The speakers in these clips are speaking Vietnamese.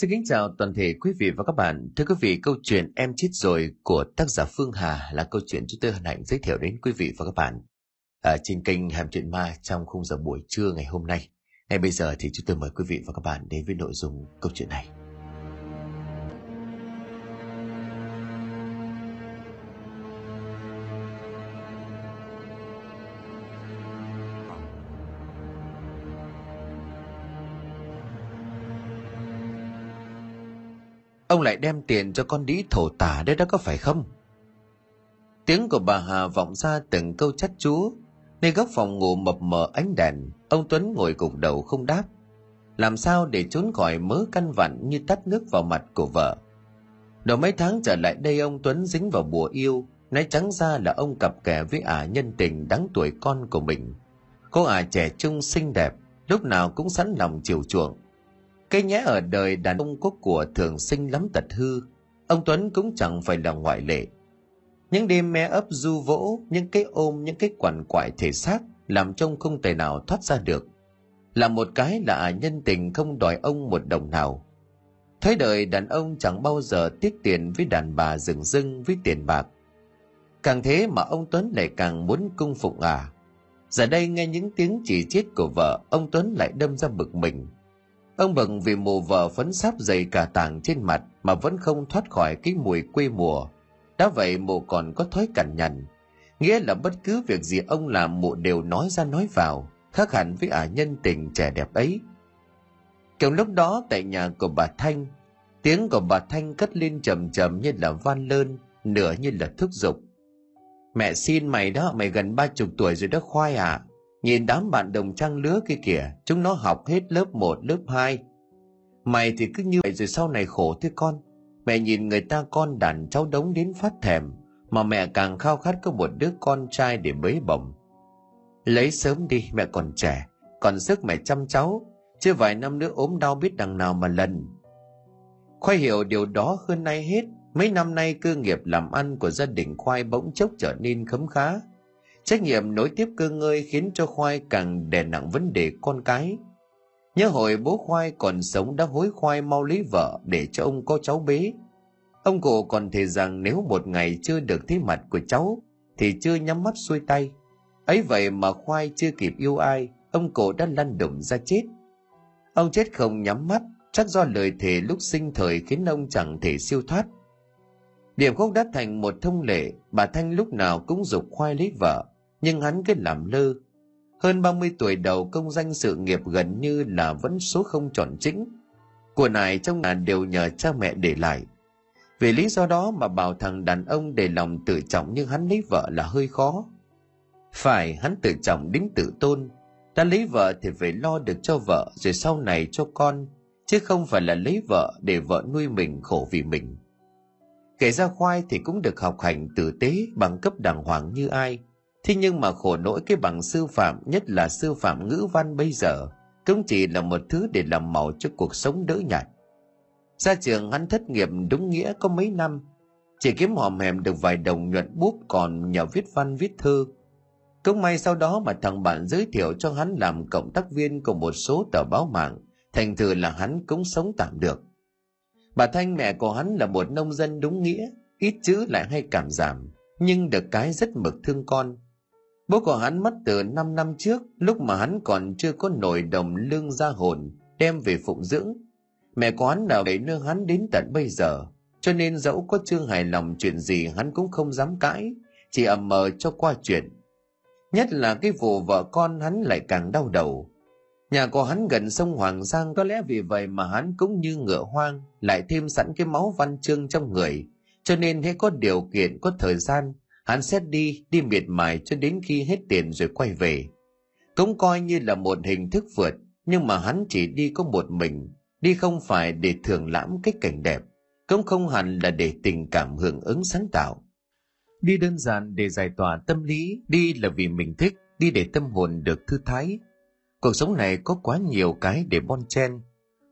Xin kính chào toàn thể quý vị và các bạn. Thưa quý vị, câu chuyện Em chết rồi của tác giả Phương Hà là câu chuyện chúng tôi hân hạnh giới thiệu đến quý vị và các bạn ở trên kênh Hàm Chuyện Ma trong khung giờ buổi trưa ngày hôm nay. Ngay bây giờ thì chúng tôi mời quý vị và các bạn đến với nội dung câu chuyện này. Ông lại đem tiền cho con đĩ thổ tả đấy đó có phải không? Tiếng của bà Hà vọng ra từng câu chắt chú. Nơi góc phòng ngủ mập mờ ánh đèn, ông Tuấn ngồi gục đầu không đáp. Làm sao để trốn khỏi mớ căn vặn như tắt nước vào mặt của vợ. Đầu mấy tháng trở lại đây ông Tuấn dính vào bùa yêu, nói trắng ra là ông cặp kè với ả nhân tình đáng tuổi con của mình. Cô ả trẻ trung xinh đẹp, lúc nào cũng sẵn lòng chiều chuộng cái nhẽ ở đời đàn ông có của thường sinh lắm tật hư, ông Tuấn cũng chẳng phải là ngoại lệ. Những đêm mé ấp du vỗ, những cái ôm, những cái quằn quại thể xác làm trông không thể nào thoát ra được. Là một cái là nhân tình không đòi ông một đồng nào. Thấy đời đàn ông chẳng bao giờ tiếc tiền với đàn bà rừng rưng với tiền bạc. Càng thế mà ông Tuấn lại càng muốn cung phụng à. Giờ đây nghe những tiếng chỉ chết của vợ, ông Tuấn lại đâm ra bực mình Ông bận vì mù vợ phấn sáp dày cả tàng trên mặt mà vẫn không thoát khỏi cái mùi quê mùa. Đã vậy mụ còn có thói cằn nhằn. Nghĩa là bất cứ việc gì ông làm mụ đều nói ra nói vào, khác hẳn với ả nhân tình trẻ đẹp ấy. Kiểu lúc đó tại nhà của bà Thanh, tiếng của bà Thanh cất lên trầm trầm như là van lơn, nửa như là thúc giục. Mẹ xin mày đó, mày gần ba chục tuổi rồi đó khoai à. Nhìn đám bạn đồng trang lứa kia kìa, chúng nó học hết lớp 1, lớp 2. Mày thì cứ như vậy rồi sau này khổ thế con. Mẹ nhìn người ta con đàn cháu đống đến phát thèm, mà mẹ càng khao khát có một đứa con trai để bế bổng. Lấy sớm đi, mẹ còn trẻ, còn sức mẹ chăm cháu, chứ vài năm nữa ốm đau biết đằng nào mà lần. Khoai hiểu điều đó hơn nay hết, mấy năm nay cơ nghiệp làm ăn của gia đình Khoai bỗng chốc trở nên khấm khá Trách nhiệm nối tiếp cơ ngơi khiến cho Khoai càng đè nặng vấn đề con cái. Nhớ hồi bố Khoai còn sống đã hối Khoai mau lấy vợ để cho ông có cháu bế. Ông cụ còn thề rằng nếu một ngày chưa được thấy mặt của cháu thì chưa nhắm mắt xuôi tay. Ấy vậy mà Khoai chưa kịp yêu ai, ông cụ đã lăn đùng ra chết. Ông chết không nhắm mắt, chắc do lời thề lúc sinh thời khiến ông chẳng thể siêu thoát. Điểm khúc đã thành một thông lệ, bà Thanh lúc nào cũng dục khoai lấy vợ, nhưng hắn cứ làm lơ. Hơn 30 tuổi đầu công danh sự nghiệp gần như là vẫn số không tròn chính. Của này trong nhà đều nhờ cha mẹ để lại. Vì lý do đó mà bảo thằng đàn ông để lòng tự trọng nhưng hắn lấy vợ là hơi khó. Phải hắn tự trọng đến tự tôn. Đã lấy vợ thì phải lo được cho vợ rồi sau này cho con, chứ không phải là lấy vợ để vợ nuôi mình khổ vì mình. Kể ra khoai thì cũng được học hành tử tế bằng cấp đàng hoàng như ai – Thế nhưng mà khổ nỗi cái bằng sư phạm, nhất là sư phạm ngữ văn bây giờ, cũng chỉ là một thứ để làm màu cho cuộc sống đỡ nhạt. Ra trường hắn thất nghiệp đúng nghĩa có mấy năm, chỉ kiếm hòm hèm được vài đồng nhuận bút còn nhờ viết văn viết thư. Cũng may sau đó mà thằng bạn giới thiệu cho hắn làm cộng tác viên của một số tờ báo mạng, thành thử là hắn cũng sống tạm được. Bà Thanh mẹ của hắn là một nông dân đúng nghĩa, ít chữ lại hay cảm giảm, nhưng được cái rất mực thương con. Bố của hắn mất từ 5 năm trước, lúc mà hắn còn chưa có nổi đồng lương gia hồn, đem về phụng dưỡng. Mẹ của hắn nào để nương hắn đến tận bây giờ, cho nên dẫu có chưa hài lòng chuyện gì hắn cũng không dám cãi, chỉ ầm mờ cho qua chuyện. Nhất là cái vụ vợ con hắn lại càng đau đầu. Nhà của hắn gần sông Hoàng Giang có lẽ vì vậy mà hắn cũng như ngựa hoang, lại thêm sẵn cái máu văn chương trong người, cho nên hãy có điều kiện, có thời gian, Hắn xét đi, đi miệt mài cho đến khi hết tiền rồi quay về. Cũng coi như là một hình thức vượt, nhưng mà hắn chỉ đi có một mình, đi không phải để thưởng lãm cái cảnh đẹp, cũng không hẳn là để tình cảm hưởng ứng sáng tạo. Đi đơn giản để giải tỏa tâm lý, đi là vì mình thích, đi để tâm hồn được thư thái. Cuộc sống này có quá nhiều cái để bon chen.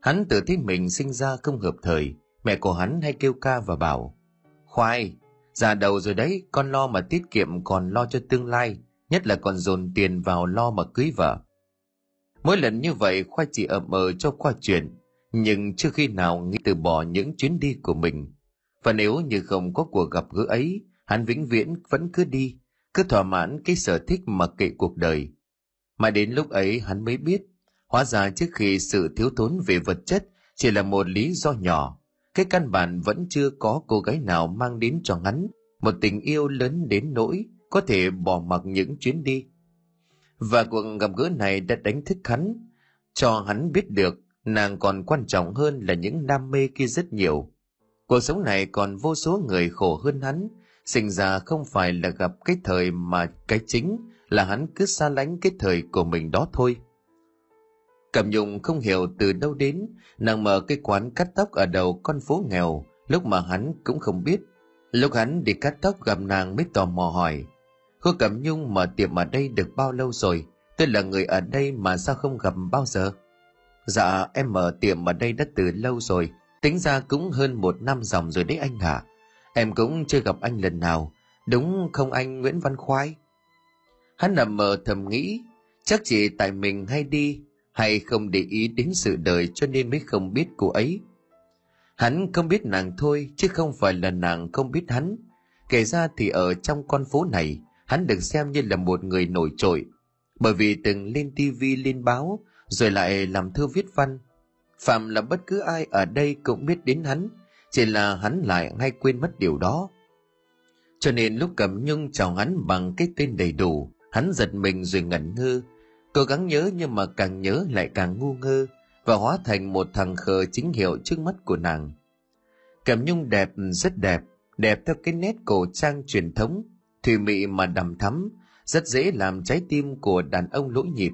Hắn tự thấy mình sinh ra không hợp thời, mẹ của hắn hay kêu ca và bảo, Khoai, Già đầu rồi đấy, con lo mà tiết kiệm còn lo cho tương lai, nhất là còn dồn tiền vào lo mà cưới vợ. Mỗi lần như vậy Khoa chỉ ậm ờ cho qua chuyện, nhưng chưa khi nào nghĩ từ bỏ những chuyến đi của mình. Và nếu như không có cuộc gặp gỡ ấy, hắn vĩnh viễn vẫn cứ đi, cứ thỏa mãn cái sở thích mà kệ cuộc đời. Mà đến lúc ấy hắn mới biết, hóa ra trước khi sự thiếu thốn về vật chất chỉ là một lý do nhỏ, cái căn bản vẫn chưa có cô gái nào mang đến cho hắn một tình yêu lớn đến nỗi có thể bỏ mặc những chuyến đi. Và cuộc gặp gỡ này đã đánh thức hắn, cho hắn biết được nàng còn quan trọng hơn là những đam mê kia rất nhiều. Cuộc sống này còn vô số người khổ hơn hắn, sinh ra không phải là gặp cái thời mà cái chính là hắn cứ xa lánh cái thời của mình đó thôi. Cẩm Nhung không hiểu từ đâu đến, nàng mở cái quán cắt tóc ở đầu con phố nghèo, lúc mà hắn cũng không biết. Lúc hắn đi cắt tóc gặp nàng mới tò mò hỏi, cô Cẩm Nhung mở tiệm ở đây được bao lâu rồi? Tôi là người ở đây mà sao không gặp bao giờ? Dạ, em mở tiệm ở đây đã từ lâu rồi, tính ra cũng hơn một năm dòng rồi đấy anh hả? Em cũng chưa gặp anh lần nào, đúng không anh Nguyễn Văn Khoai? Hắn nằm mờ thầm nghĩ, chắc chỉ tại mình hay đi, hay không để ý đến sự đời cho nên mới không biết cô ấy. Hắn không biết nàng thôi, chứ không phải là nàng không biết hắn. Kể ra thì ở trong con phố này, hắn được xem như là một người nổi trội, bởi vì từng lên tivi lên báo, rồi lại làm thư viết văn. Phạm là bất cứ ai ở đây cũng biết đến hắn, chỉ là hắn lại hay quên mất điều đó. Cho nên lúc cầm nhung chào hắn bằng cái tên đầy đủ, hắn giật mình rồi ngẩn ngơ, cố gắng nhớ nhưng mà càng nhớ lại càng ngu ngơ và hóa thành một thằng khờ chính hiệu trước mắt của nàng. Cẩm nhung đẹp rất đẹp, đẹp theo cái nét cổ trang truyền thống, thùy mị mà đầm thắm, rất dễ làm trái tim của đàn ông lỗi nhịp.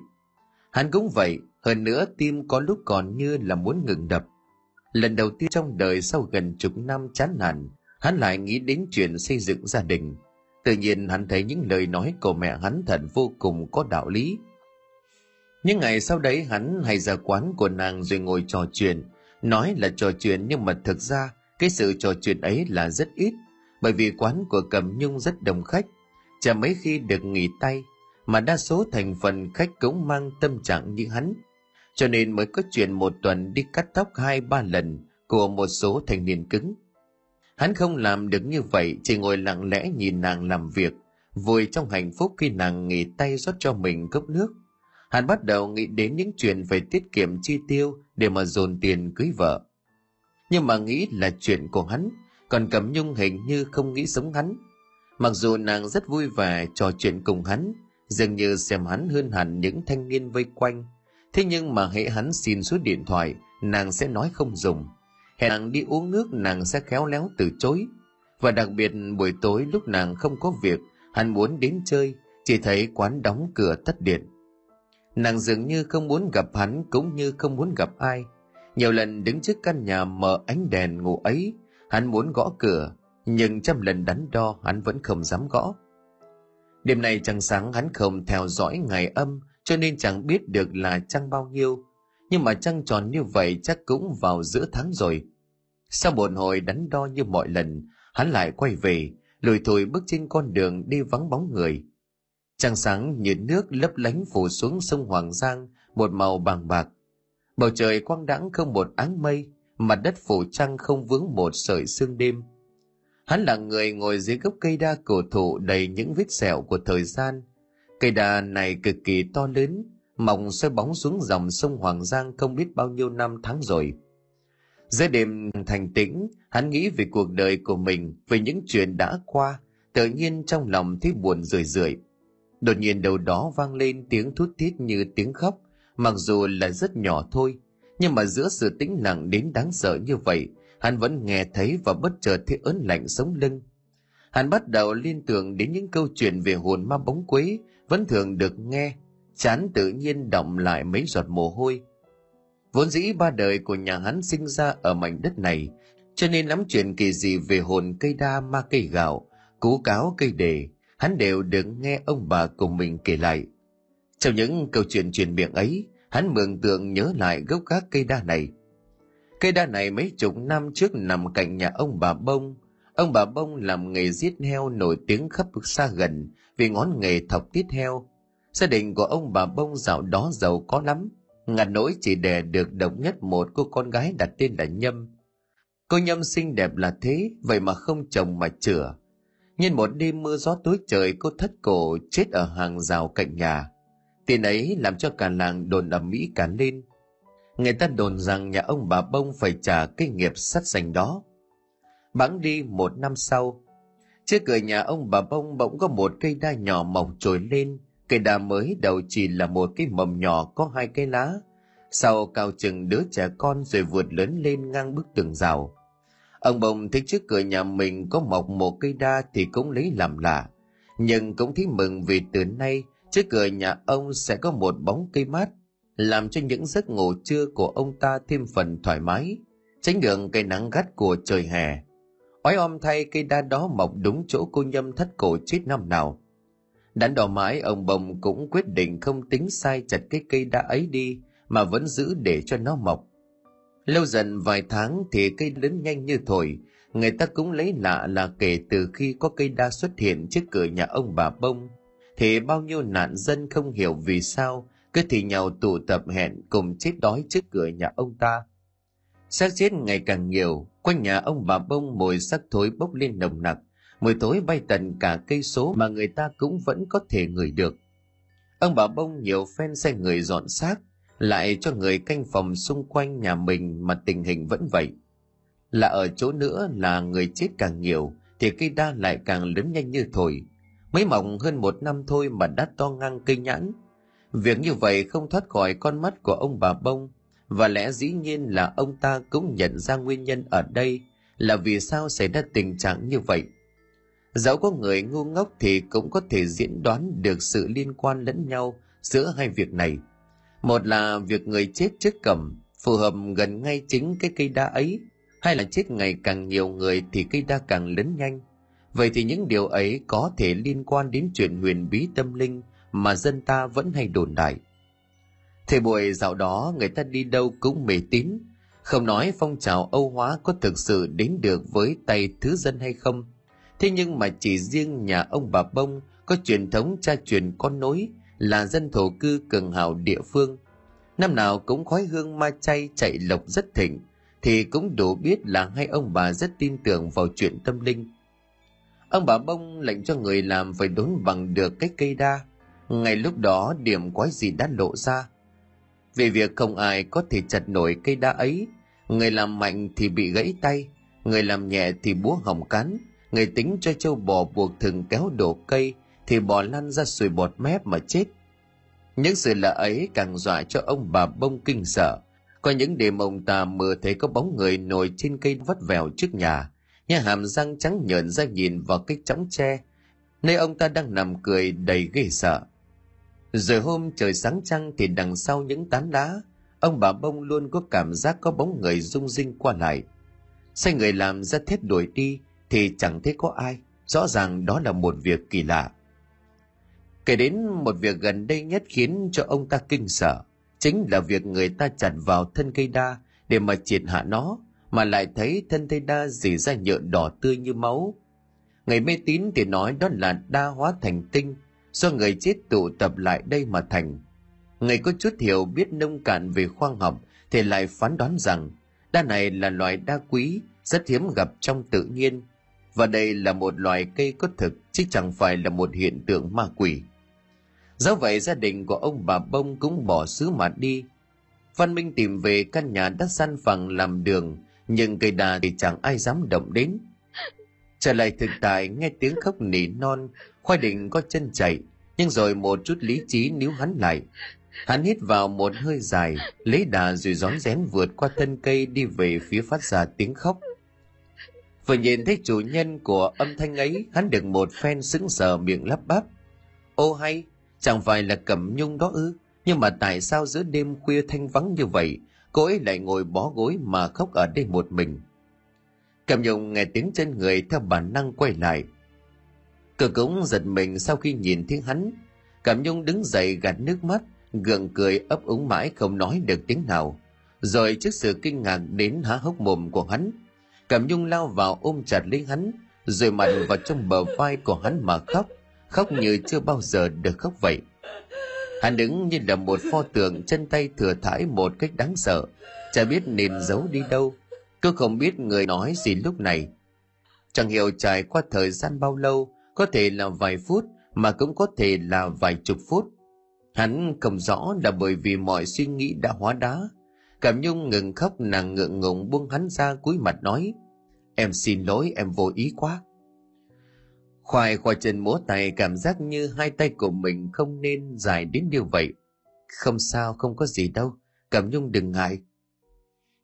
Hắn cũng vậy, hơn nữa tim có lúc còn như là muốn ngừng đập. Lần đầu tiên trong đời sau gần chục năm chán nản, hắn lại nghĩ đến chuyện xây dựng gia đình. Tự nhiên hắn thấy những lời nói của mẹ hắn thật vô cùng có đạo lý. Những ngày sau đấy hắn hay ra quán của nàng rồi ngồi trò chuyện, nói là trò chuyện nhưng mà thực ra cái sự trò chuyện ấy là rất ít, bởi vì quán của Cầm Nhung rất đông khách, chả mấy khi được nghỉ tay, mà đa số thành phần khách cũng mang tâm trạng như hắn, cho nên mới có chuyện một tuần đi cắt tóc hai ba lần của một số thanh niên cứng. Hắn không làm được như vậy, chỉ ngồi lặng lẽ nhìn nàng làm việc, vui trong hạnh phúc khi nàng nghỉ tay rót cho mình cốc nước. Hắn bắt đầu nghĩ đến những chuyện phải tiết kiệm chi tiêu để mà dồn tiền cưới vợ. Nhưng mà nghĩ là chuyện của hắn, còn Cẩm Nhung hình như không nghĩ giống hắn. Mặc dù nàng rất vui vẻ trò chuyện cùng hắn, dường như xem hắn hơn hẳn những thanh niên vây quanh. Thế nhưng mà hệ hắn xin số điện thoại, nàng sẽ nói không dùng. Hẹn nàng đi uống nước nàng sẽ khéo léo từ chối. Và đặc biệt buổi tối lúc nàng không có việc, hắn muốn đến chơi, chỉ thấy quán đóng cửa tắt điện. Nàng dường như không muốn gặp hắn cũng như không muốn gặp ai. Nhiều lần đứng trước căn nhà mở ánh đèn ngủ ấy, hắn muốn gõ cửa, nhưng trăm lần đắn đo hắn vẫn không dám gõ. Đêm nay trăng sáng hắn không theo dõi ngày âm, cho nên chẳng biết được là trăng bao nhiêu. Nhưng mà trăng tròn như vậy chắc cũng vào giữa tháng rồi. Sau một hồi đắn đo như mọi lần, hắn lại quay về, lùi thùi bước trên con đường đi vắng bóng người. Trăng sáng như nước lấp lánh phủ xuống sông Hoàng Giang, một màu bàng bạc. Bầu trời quang đãng không một áng mây, mặt đất phủ trăng không vướng một sợi sương đêm. Hắn là người ngồi dưới gốc cây đa cổ thụ đầy những vết sẹo của thời gian. Cây đa này cực kỳ to lớn, mỏng xoay bóng xuống dòng sông Hoàng Giang không biết bao nhiêu năm tháng rồi. Giữa đêm thành tĩnh, hắn nghĩ về cuộc đời của mình, về những chuyện đã qua, tự nhiên trong lòng thấy buồn rười rượi. Đột nhiên đầu đó vang lên tiếng thút thít như tiếng khóc, mặc dù là rất nhỏ thôi, nhưng mà giữa sự tĩnh lặng đến đáng sợ như vậy, hắn vẫn nghe thấy và bất chợt thấy ớn lạnh sống lưng. Hắn bắt đầu liên tưởng đến những câu chuyện về hồn ma bóng quế vẫn thường được nghe, chán tự nhiên động lại mấy giọt mồ hôi. Vốn dĩ ba đời của nhà hắn sinh ra ở mảnh đất này, cho nên lắm chuyện kỳ dị về hồn cây đa ma cây gạo, cú cáo cây đề, hắn đều được nghe ông bà cùng mình kể lại. Trong những câu chuyện truyền miệng ấy, hắn mường tượng nhớ lại gốc gác cây đa này. Cây đa này mấy chục năm trước nằm cạnh nhà ông bà Bông. Ông bà Bông làm nghề giết heo nổi tiếng khắp xa gần vì ngón nghề thọc tiết heo. Gia đình của ông bà Bông dạo đó giàu có lắm. ngặt nỗi chỉ đẻ được độc nhất một cô con gái đặt tên là Nhâm. Cô Nhâm xinh đẹp là thế, vậy mà không chồng mà chữa. Nhân một đêm mưa gió tối trời cô thất cổ chết ở hàng rào cạnh nhà. Tiền ấy làm cho cả làng đồn ầm mỹ cả lên. Người ta đồn rằng nhà ông bà Bông phải trả cái nghiệp sắt sành đó. Bẵng đi một năm sau, trước cửa nhà ông bà Bông bỗng có một cây đa nhỏ mọc trồi lên, cây đa mới đầu chỉ là một cái mầm nhỏ có hai cây lá, sau cao chừng đứa trẻ con rồi vượt lớn lên ngang bức tường rào. Ông bồng thấy trước cửa nhà mình có mọc một cây đa thì cũng lấy làm lạ, nhưng cũng thấy mừng vì từ nay trước cửa nhà ông sẽ có một bóng cây mát, làm cho những giấc ngủ trưa của ông ta thêm phần thoải mái, tránh được cây nắng gắt của trời hè. Ói om thay cây đa đó mọc đúng chỗ cô nhâm thất cổ chết năm nào. Đắn đỏ mãi ông bồng cũng quyết định không tính sai chặt cái cây đa ấy đi mà vẫn giữ để cho nó mọc. Lâu dần vài tháng thì cây lớn nhanh như thổi, người ta cũng lấy lạ là kể từ khi có cây đa xuất hiện trước cửa nhà ông bà bông, thì bao nhiêu nạn dân không hiểu vì sao cứ thì nhau tụ tập hẹn cùng chết đói trước cửa nhà ông ta. Xác chết ngày càng nhiều, quanh nhà ông bà bông mùi sắc thối bốc lên nồng nặc, mùi thối bay tận cả cây số mà người ta cũng vẫn có thể ngửi được. Ông bà bông nhiều phen xe người dọn xác, lại cho người canh phòng xung quanh nhà mình mà tình hình vẫn vậy. Là ở chỗ nữa là người chết càng nhiều, thì cây đa lại càng lớn nhanh như thổi. Mới mỏng hơn một năm thôi mà đã to ngang cây nhãn. Việc như vậy không thoát khỏi con mắt của ông bà bông, và lẽ dĩ nhiên là ông ta cũng nhận ra nguyên nhân ở đây là vì sao xảy ra tình trạng như vậy. Dẫu có người ngu ngốc thì cũng có thể diễn đoán được sự liên quan lẫn nhau giữa hai việc này – một là việc người chết trước cẩm phù hợp gần ngay chính cái cây đa ấy, hay là chết ngày càng nhiều người thì cây đa càng lớn nhanh. Vậy thì những điều ấy có thể liên quan đến chuyện huyền bí tâm linh mà dân ta vẫn hay đồn đại. Thời buổi dạo đó người ta đi đâu cũng mê tín, không nói phong trào Âu hóa có thực sự đến được với tay thứ dân hay không. Thế nhưng mà chỉ riêng nhà ông bà Bông có truyền thống cha truyền con nối là dân thổ cư cường hào địa phương. Năm nào cũng khói hương ma chay chạy lộc rất thịnh, thì cũng đủ biết là hai ông bà rất tin tưởng vào chuyện tâm linh. Ông bà bông lệnh cho người làm phải đốn bằng được cái cây đa. Ngay lúc đó điểm quái gì đã lộ ra. Về việc không ai có thể chặt nổi cây đa ấy, người làm mạnh thì bị gãy tay, người làm nhẹ thì búa hỏng cán, người tính cho châu bò buộc thừng kéo đổ cây thì bò lăn ra sùi bọt mép mà chết. Những sự lạ ấy càng dọa cho ông bà bông kinh sợ. Có những đêm ông ta mơ thấy có bóng người nổi trên cây vắt vèo trước nhà, nhà hàm răng trắng nhợn ra nhìn vào cái chóng tre, nơi ông ta đang nằm cười đầy ghê sợ. Rồi hôm trời sáng trăng thì đằng sau những tán đá, ông bà bông luôn có cảm giác có bóng người rung rinh qua lại. Sai người làm ra thét đuổi đi thì chẳng thấy có ai, rõ ràng đó là một việc kỳ lạ. Kể đến một việc gần đây nhất khiến cho ông ta kinh sợ, chính là việc người ta chặt vào thân cây đa để mà triệt hạ nó, mà lại thấy thân cây đa dì ra nhựa đỏ tươi như máu. Người mê tín thì nói đó là đa hóa thành tinh, do người chết tụ tập lại đây mà thành. Người có chút hiểu biết nông cạn về khoa học thì lại phán đoán rằng đa này là loại đa quý, rất hiếm gặp trong tự nhiên, và đây là một loài cây có thực chứ chẳng phải là một hiện tượng ma quỷ. Do vậy gia đình của ông bà Bông cũng bỏ xứ mà đi. Văn Minh tìm về căn nhà đất san phẳng làm đường, nhưng cây đà thì chẳng ai dám động đến. Trở lại thực tại nghe tiếng khóc nỉ non, khoai định có chân chạy, nhưng rồi một chút lý trí níu hắn lại. Hắn hít vào một hơi dài, lấy đà rồi rón rén vượt qua thân cây đi về phía phát ra tiếng khóc. Vừa nhìn thấy chủ nhân của âm thanh ấy, hắn được một phen sững sờ miệng lắp bắp. Ô hay, Chẳng phải là cẩm nhung đó ư, nhưng mà tại sao giữa đêm khuya thanh vắng như vậy, cô ấy lại ngồi bó gối mà khóc ở đây một mình. Cẩm nhung nghe tiếng chân người theo bản năng quay lại. Cửa cũng giật mình sau khi nhìn thấy hắn. Cẩm nhung đứng dậy gạt nước mắt, gượng cười ấp úng mãi không nói được tiếng nào. Rồi trước sự kinh ngạc đến há hốc mồm của hắn, Cẩm nhung lao vào ôm chặt lấy hắn, rồi mạnh vào trong bờ vai của hắn mà khóc khóc như chưa bao giờ được khóc vậy Hắn đứng như là một pho tượng chân tay thừa thãi một cách đáng sợ, chả biết nên giấu đi đâu. Cứ không biết người nói gì lúc này. Chẳng hiểu trải qua thời gian bao lâu, có thể là vài phút mà cũng có thể là vài chục phút. Hắn không rõ là bởi vì mọi suy nghĩ đã hóa đá. Cảm Nhung ngừng khóc nàng ngượng ngùng buông hắn ra cúi mặt nói Em xin lỗi em vô ý quá. Khoai khoai chân múa tay cảm giác như hai tay của mình không nên dài đến như vậy. Không sao, không có gì đâu. Cẩm Nhung đừng ngại.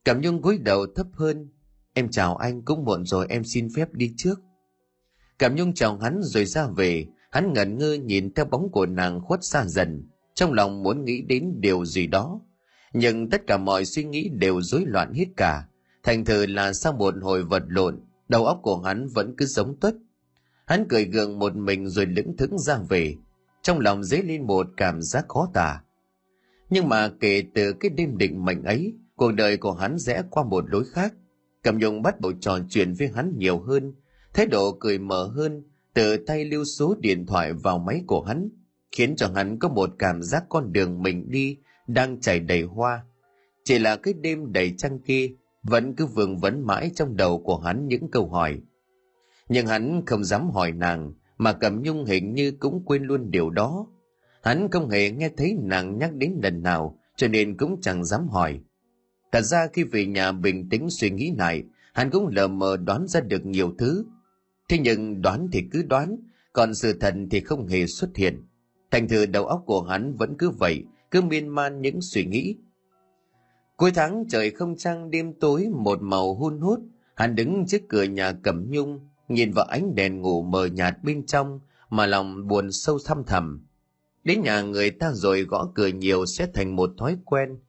Cẩm Nhung cúi đầu thấp hơn. Em chào anh, cũng muộn rồi em xin phép đi trước. Cẩm Nhung chào hắn rồi ra về. Hắn ngẩn ngơ nhìn theo bóng của nàng khuất xa dần. Trong lòng muốn nghĩ đến điều gì đó. Nhưng tất cả mọi suy nghĩ đều rối loạn hết cả. Thành thử là sau một hồi vật lộn, đầu óc của hắn vẫn cứ giống tuất Hắn cười gượng một mình rồi lững thững ra về, trong lòng dấy lên một cảm giác khó tả. Nhưng mà kể từ cái đêm định mệnh ấy, cuộc đời của hắn rẽ qua một lối khác. Cầm Nhung bắt đầu trò chuyện với hắn nhiều hơn, thái độ cười mở hơn, tự tay lưu số điện thoại vào máy của hắn, khiến cho hắn có một cảm giác con đường mình đi đang chảy đầy hoa. Chỉ là cái đêm đầy trăng kia vẫn cứ vương vấn mãi trong đầu của hắn những câu hỏi nhưng hắn không dám hỏi nàng, mà cầm nhung hình như cũng quên luôn điều đó. Hắn không hề nghe thấy nàng nhắc đến lần nào, cho nên cũng chẳng dám hỏi. Thật ra khi về nhà bình tĩnh suy nghĩ lại, hắn cũng lờ mờ đoán ra được nhiều thứ. Thế nhưng đoán thì cứ đoán, còn sự thật thì không hề xuất hiện. Thành thử đầu óc của hắn vẫn cứ vậy, cứ miên man những suy nghĩ. Cuối tháng trời không trăng, đêm tối một màu hun hút, hắn đứng trước cửa nhà cẩm nhung nhìn vào ánh đèn ngủ mờ nhạt bên trong mà lòng buồn sâu thăm thầm. Đến nhà người ta rồi gõ cửa nhiều sẽ thành một thói quen,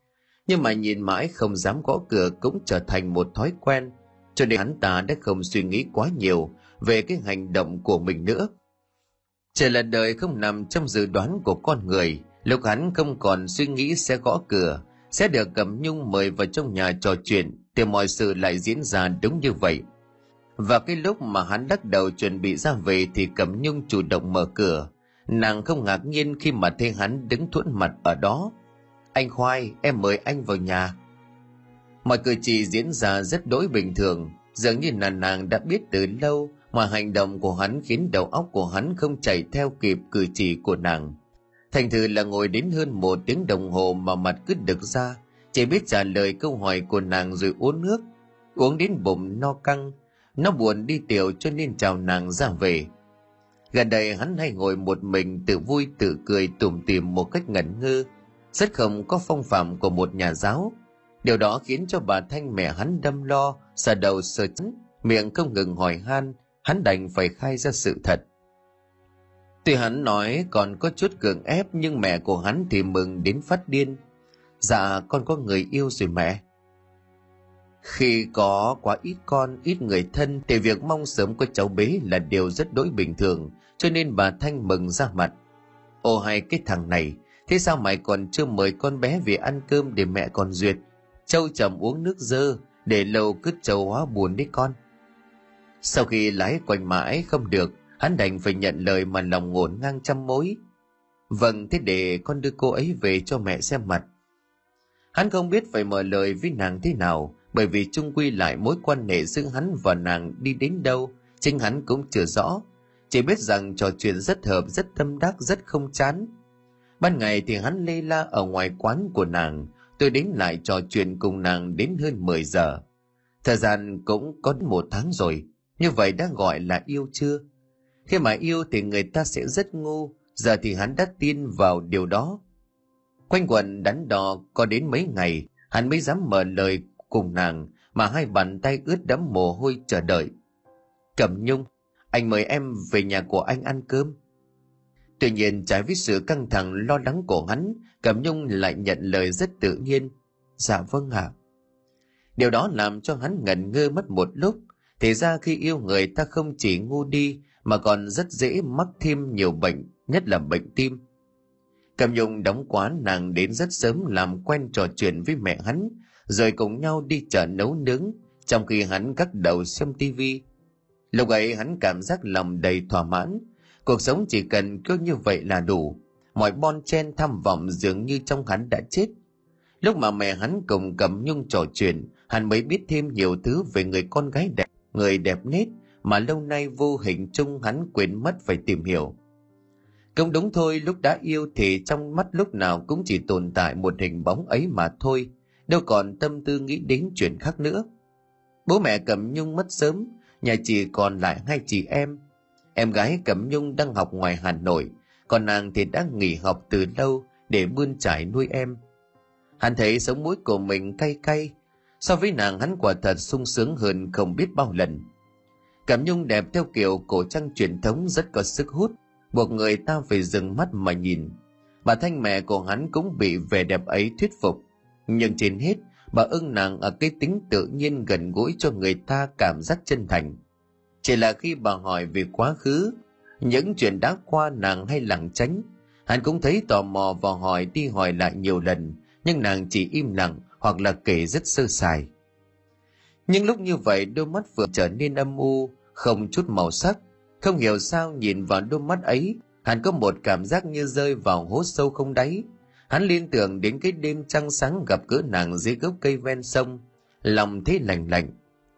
nhưng mà nhìn mãi không dám gõ cửa cũng trở thành một thói quen, cho nên hắn ta đã không suy nghĩ quá nhiều về cái hành động của mình nữa. Chỉ là đời không nằm trong dự đoán của con người, lúc hắn không còn suy nghĩ sẽ gõ cửa, sẽ được cẩm nhung mời vào trong nhà trò chuyện, thì mọi sự lại diễn ra đúng như vậy – và cái lúc mà hắn lắc đầu chuẩn bị ra về thì Cẩm Nhung chủ động mở cửa. Nàng không ngạc nhiên khi mà thấy hắn đứng thuẫn mặt ở đó. Anh Khoai, em mời anh vào nhà. Mọi cử chỉ diễn ra rất đối bình thường, dường như là nàng đã biết từ lâu mà hành động của hắn khiến đầu óc của hắn không chạy theo kịp cử chỉ của nàng. Thành thử là ngồi đến hơn một tiếng đồng hồ mà mặt cứ đực ra, chỉ biết trả lời câu hỏi của nàng rồi uống nước. Uống đến bụng no căng, nó buồn đi tiểu cho nên chào nàng ra về. Gần đây hắn hay ngồi một mình tự vui tự cười tủm tìm một cách ngẩn ngơ, rất không có phong phạm của một nhà giáo. Điều đó khiến cho bà Thanh mẹ hắn đâm lo, sờ đầu sờ chấn, miệng không ngừng hỏi han, hắn đành phải khai ra sự thật. Tuy hắn nói còn có chút cường ép nhưng mẹ của hắn thì mừng đến phát điên. Dạ con có người yêu rồi mẹ. Khi có quá ít con, ít người thân thì việc mong sớm có cháu bé là điều rất đối bình thường, cho nên bà Thanh mừng ra mặt. ô hay cái thằng này, thế sao mày còn chưa mời con bé về ăn cơm để mẹ còn duyệt? Châu chầm uống nước dơ, để lâu cứ châu hóa buồn đấy con. Sau khi lái quanh mãi không được, hắn đành phải nhận lời mà lòng ngổn ngang trăm mối. Vâng, thế để con đưa cô ấy về cho mẹ xem mặt. Hắn không biết phải mở lời với nàng thế nào, bởi vì chung quy lại mối quan hệ giữa hắn và nàng đi đến đâu, chính hắn cũng chưa rõ. Chỉ biết rằng trò chuyện rất hợp, rất tâm đắc, rất không chán. Ban ngày thì hắn lê la ở ngoài quán của nàng. Tôi đến lại trò chuyện cùng nàng đến hơn 10 giờ. Thời gian cũng có một tháng rồi. Như vậy đã gọi là yêu chưa? Khi mà yêu thì người ta sẽ rất ngu. Giờ thì hắn đã tin vào điều đó. Quanh quẩn đắn đo có đến mấy ngày, hắn mới dám mở lời cùng nàng mà hai bàn tay ướt đẫm mồ hôi chờ đợi. Cẩm Nhung, anh mời em về nhà của anh ăn cơm. Tuy nhiên trái với sự căng thẳng lo lắng của hắn, Cẩm Nhung lại nhận lời rất tự nhiên. Dạ vâng ạ. Điều đó làm cho hắn ngẩn ngơ mất một lúc. Thì ra khi yêu người ta không chỉ ngu đi mà còn rất dễ mắc thêm nhiều bệnh, nhất là bệnh tim. Cẩm Nhung đóng quán nàng đến rất sớm làm quen trò chuyện với mẹ hắn, rồi cùng nhau đi chợ nấu nướng trong khi hắn cắt đầu xem tivi lúc ấy hắn cảm giác lòng đầy thỏa mãn cuộc sống chỉ cần cứ như vậy là đủ mọi bon chen tham vọng dường như trong hắn đã chết. Lúc mà mẹ hắn cùng cầm nhung trò chuyện, hắn mới biết thêm nhiều thứ về người con gái đẹp, người đẹp nết mà lâu nay vô hình chung hắn quên mất phải tìm hiểu. Cũng đúng thôi, lúc đã yêu thì trong mắt lúc nào cũng chỉ tồn tại một hình bóng ấy mà thôi, đâu còn tâm tư nghĩ đến chuyện khác nữa. Bố mẹ Cẩm Nhung mất sớm, nhà chỉ còn lại hai chị em. Em gái Cẩm Nhung đang học ngoài Hà Nội, còn nàng thì đã nghỉ học từ lâu để bươn trải nuôi em. Hắn thấy sống mũi của mình cay cay, so với nàng hắn quả thật sung sướng hơn không biết bao lần. Cẩm Nhung đẹp theo kiểu cổ trang truyền thống rất có sức hút, buộc người ta phải dừng mắt mà nhìn. Bà thanh mẹ của hắn cũng bị vẻ đẹp ấy thuyết phục. Nhưng trên hết, bà ưng nàng ở cái tính tự nhiên gần gũi cho người ta cảm giác chân thành. Chỉ là khi bà hỏi về quá khứ, những chuyện đã qua nàng hay lảng tránh, hắn cũng thấy tò mò và hỏi đi hỏi lại nhiều lần, nhưng nàng chỉ im lặng hoặc là kể rất sơ sài. Nhưng lúc như vậy đôi mắt vừa trở nên âm u, không chút màu sắc, không hiểu sao nhìn vào đôi mắt ấy, hắn có một cảm giác như rơi vào hố sâu không đáy. Hắn liên tưởng đến cái đêm trăng sáng gặp gỡ nàng dưới gốc cây ven sông, lòng thấy lạnh lạnh,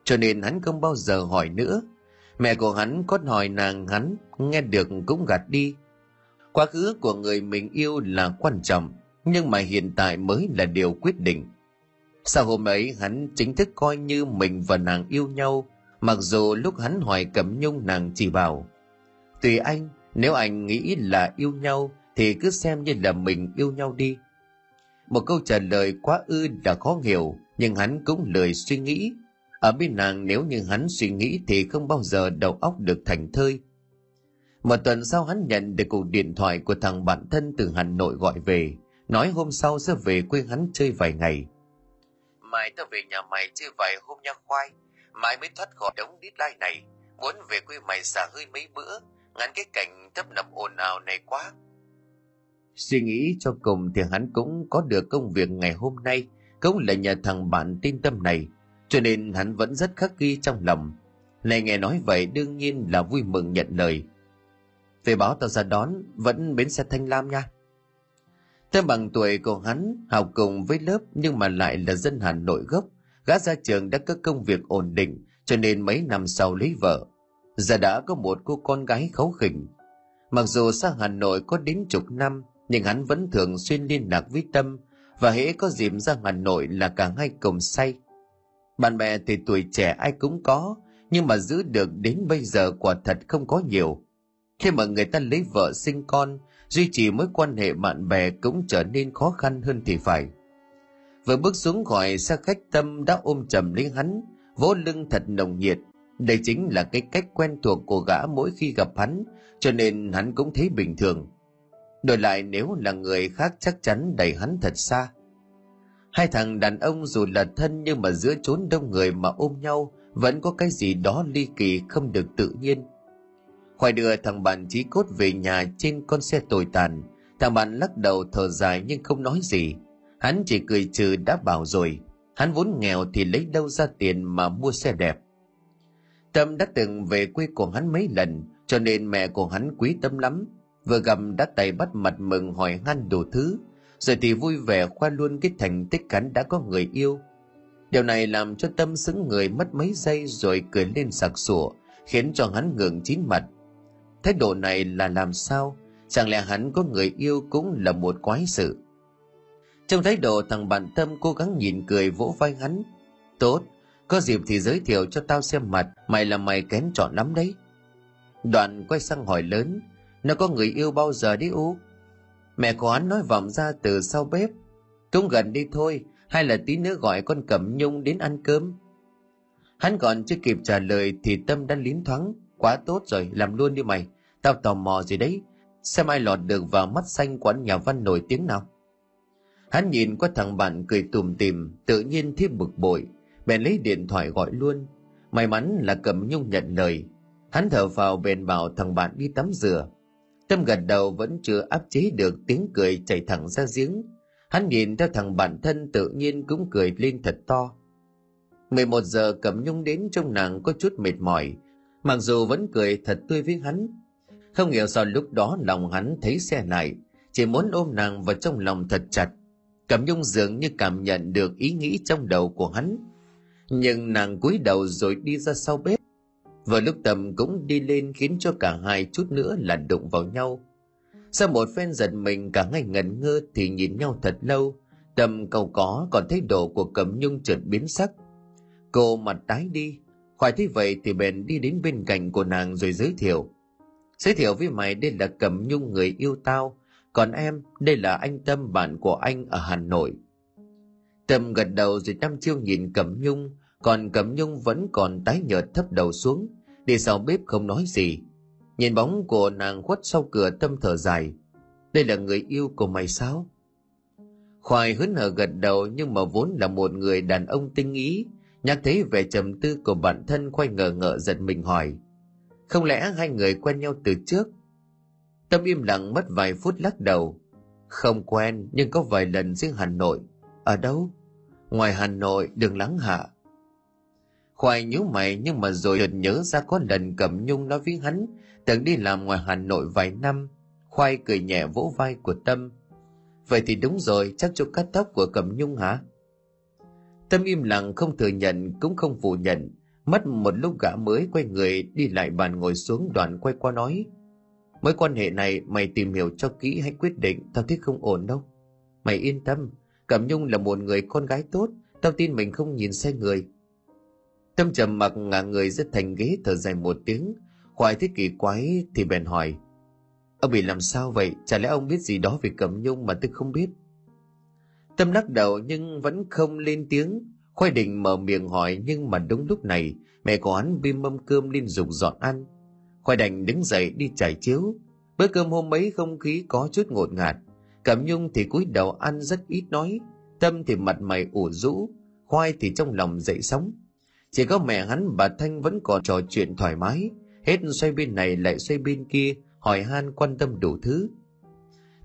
cho nên hắn không bao giờ hỏi nữa. Mẹ của hắn có hỏi nàng hắn, nghe được cũng gạt đi. Quá khứ của người mình yêu là quan trọng, nhưng mà hiện tại mới là điều quyết định. Sau hôm ấy hắn chính thức coi như mình và nàng yêu nhau, mặc dù lúc hắn hỏi cẩm nhung nàng chỉ bảo tùy anh nếu anh nghĩ là yêu nhau thì cứ xem như là mình yêu nhau đi. Một câu trả lời quá ư đã khó hiểu nhưng hắn cũng lười suy nghĩ. Ở bên nàng nếu như hắn suy nghĩ thì không bao giờ đầu óc được thành thơi. Một tuần sau hắn nhận được cuộc điện thoại của thằng bạn thân từ hà nội gọi về nói hôm sau sẽ về quê hắn chơi vài ngày. Mai tao về nhà mày chơi vài hôm nha khoai Mai mới thoát khỏi đống đít lai này, muốn về quê mày xả hơi mấy bữa, ngắn cái cảnh tấp nập ồn ào này quá. Suy nghĩ cho cùng thì hắn cũng có được công việc ngày hôm nay, cũng là nhờ thằng bạn tin tâm này, cho nên hắn vẫn rất khắc ghi trong lòng. Này nghe nói vậy đương nhiên là vui mừng nhận lời. Về báo tao ra đón, vẫn bến xe Thanh Lam nha. Tên bằng tuổi của hắn, học cùng với lớp nhưng mà lại là dân Hà Nội gốc, Gã ra trường đã có công việc ổn định, cho nên mấy năm sau lấy vợ. Giờ đã có một cô con gái khấu khỉnh. Mặc dù xa Hà Nội có đến chục năm, nhưng hắn vẫn thường xuyên liên lạc với Tâm, và hễ có dịp ra Hà Nội là cả hai cùng say. Bạn bè thì tuổi trẻ ai cũng có, nhưng mà giữ được đến bây giờ quả thật không có nhiều. Khi mà người ta lấy vợ sinh con, duy trì mối quan hệ bạn bè cũng trở nên khó khăn hơn thì phải. Vừa bước xuống khỏi xe khách tâm đã ôm chầm lấy hắn, vỗ lưng thật nồng nhiệt. Đây chính là cái cách quen thuộc của gã mỗi khi gặp hắn, cho nên hắn cũng thấy bình thường. Đổi lại nếu là người khác chắc chắn đẩy hắn thật xa. Hai thằng đàn ông dù là thân nhưng mà giữa chốn đông người mà ôm nhau vẫn có cái gì đó ly kỳ không được tự nhiên. Khoai đưa thằng bạn trí cốt về nhà trên con xe tồi tàn, thằng bạn lắc đầu thở dài nhưng không nói gì Hắn chỉ cười trừ đã bảo rồi, hắn vốn nghèo thì lấy đâu ra tiền mà mua xe đẹp. Tâm đã từng về quê của hắn mấy lần, cho nên mẹ của hắn quý tâm lắm. Vừa gặp đã tay bắt mặt mừng hỏi han đủ thứ, rồi thì vui vẻ khoa luôn cái thành tích hắn đã có người yêu. Điều này làm cho Tâm xứng người mất mấy giây rồi cười lên sặc sủa, khiến cho hắn ngượng chín mặt. Thái độ này là làm sao? Chẳng lẽ hắn có người yêu cũng là một quái sự? Trong thái độ thằng bạn Tâm cố gắng nhìn cười vỗ vai hắn. Tốt, có dịp thì giới thiệu cho tao xem mặt, mày là mày kén chọn lắm đấy. Đoạn quay sang hỏi lớn, nó có người yêu bao giờ đi u? Mẹ của hắn nói vọng ra từ sau bếp. Cũng gần đi thôi, hay là tí nữa gọi con Cẩm Nhung đến ăn cơm. Hắn còn chưa kịp trả lời thì Tâm đã lín thoáng. Quá tốt rồi, làm luôn đi mày. Tao tò mò gì đấy. Xem ai lọt được vào mắt xanh của anh nhà văn nổi tiếng nào. Hắn nhìn qua thằng bạn cười tùm tìm, tự nhiên thêm bực bội, bèn lấy điện thoại gọi luôn. May mắn là Cẩm Nhung nhận lời. Hắn thở vào bèn bảo thằng bạn đi tắm rửa. Tâm gật đầu vẫn chưa áp chế được tiếng cười chảy thẳng ra giếng. Hắn nhìn theo thằng bạn thân tự nhiên cũng cười lên thật to. 11 giờ Cẩm Nhung đến trong nàng có chút mệt mỏi, mặc dù vẫn cười thật tươi với hắn. Không hiểu sao lúc đó lòng hắn thấy xe này chỉ muốn ôm nàng vào trong lòng thật chặt cẩm nhung dường như cảm nhận được ý nghĩ trong đầu của hắn nhưng nàng cúi đầu rồi đi ra sau bếp vừa lúc tầm cũng đi lên khiến cho cả hai chút nữa là đụng vào nhau. Sau một phen giật mình, cả ngày ngẩn ngơ thì nhìn nhau thật lâu. Tầm cầu có còn thấy độ của cẩm nhung chợt biến sắc. Cô mặt tái đi. Khoai thấy vậy thì bèn đi đến bên cạnh của nàng rồi giới thiệu. Giới thiệu với mày đây là cẩm nhung người yêu tao. Còn em, đây là anh tâm, bạn của anh ở hà nội. Tâm gật đầu rồi năm chiêu nhìn cẩm nhung còn cẩm nhung vẫn còn tái nhợt thấp đầu xuống, đi sau bếp không nói gì. Nhìn bóng của nàng khuất sau cửa tâm thở dài. Đây là người yêu của mày sao? Khoai hớn hở gật đầu nhưng mà vốn là một người đàn ông tinh ý. Nhắc thấy vẻ trầm tư của bản thân khoai ngờ ngợ giật mình hỏi. Không lẽ hai người quen nhau từ trước? Tâm im lặng mất vài phút lắc đầu. Không quen, nhưng có vài lần riêng hà nội. Ở đâu? Ngoài hà nội, đường lắng hạ khoai nhíu mày, nhưng mà rồi chợt nhớ ra có lần cẩm nhung nói với hắn từng đi làm ngoài hà nội vài năm. Khoai cười nhẹ vỗ vai của tâm. Vậy thì đúng rồi, chắc chỗ cắt tóc của cẩm nhung hả? Tâm im lặng, không thừa nhận, cũng không phủ nhận. Mất một lúc gã mới quay người đi lại bàn ngồi xuống đoàn quay qua nói, mối quan hệ này mày tìm hiểu cho kỹ hãy quyết định, tao thấy không ổn đâu. Mày yên tâm, cẩm nhung là một người con gái tốt, tao tin mình không nhìn sai người tâm trầm mặc ngả người rất thành ghế thở dài một tiếng. Khoai thấy kỳ quái thì bèn hỏi, ông bị làm sao vậy? Chả lẽ ông biết gì đó về cẩm nhung mà tôi không biết? Tâm lắc đầu nhưng vẫn không lên tiếng. Khoai định mở miệng hỏi nhưng mà đúng lúc này, mẹ của hắn bim mâm cơm lên dục dọn ăn. Khoai đành đứng dậy đi trải chiếu. Bữa cơm hôm ấy không khí có chút ngột ngạt. Cẩm nhung thì cúi đầu ăn rất ít nói. Tâm thì mặt mày ủ rũ. Khoai thì trong lòng dậy sóng chỉ có mẹ hắn bà thanh vẫn còn trò chuyện thoải mái. Hết xoay bên này lại xoay bên kia, hỏi han quan tâm đủ thứ.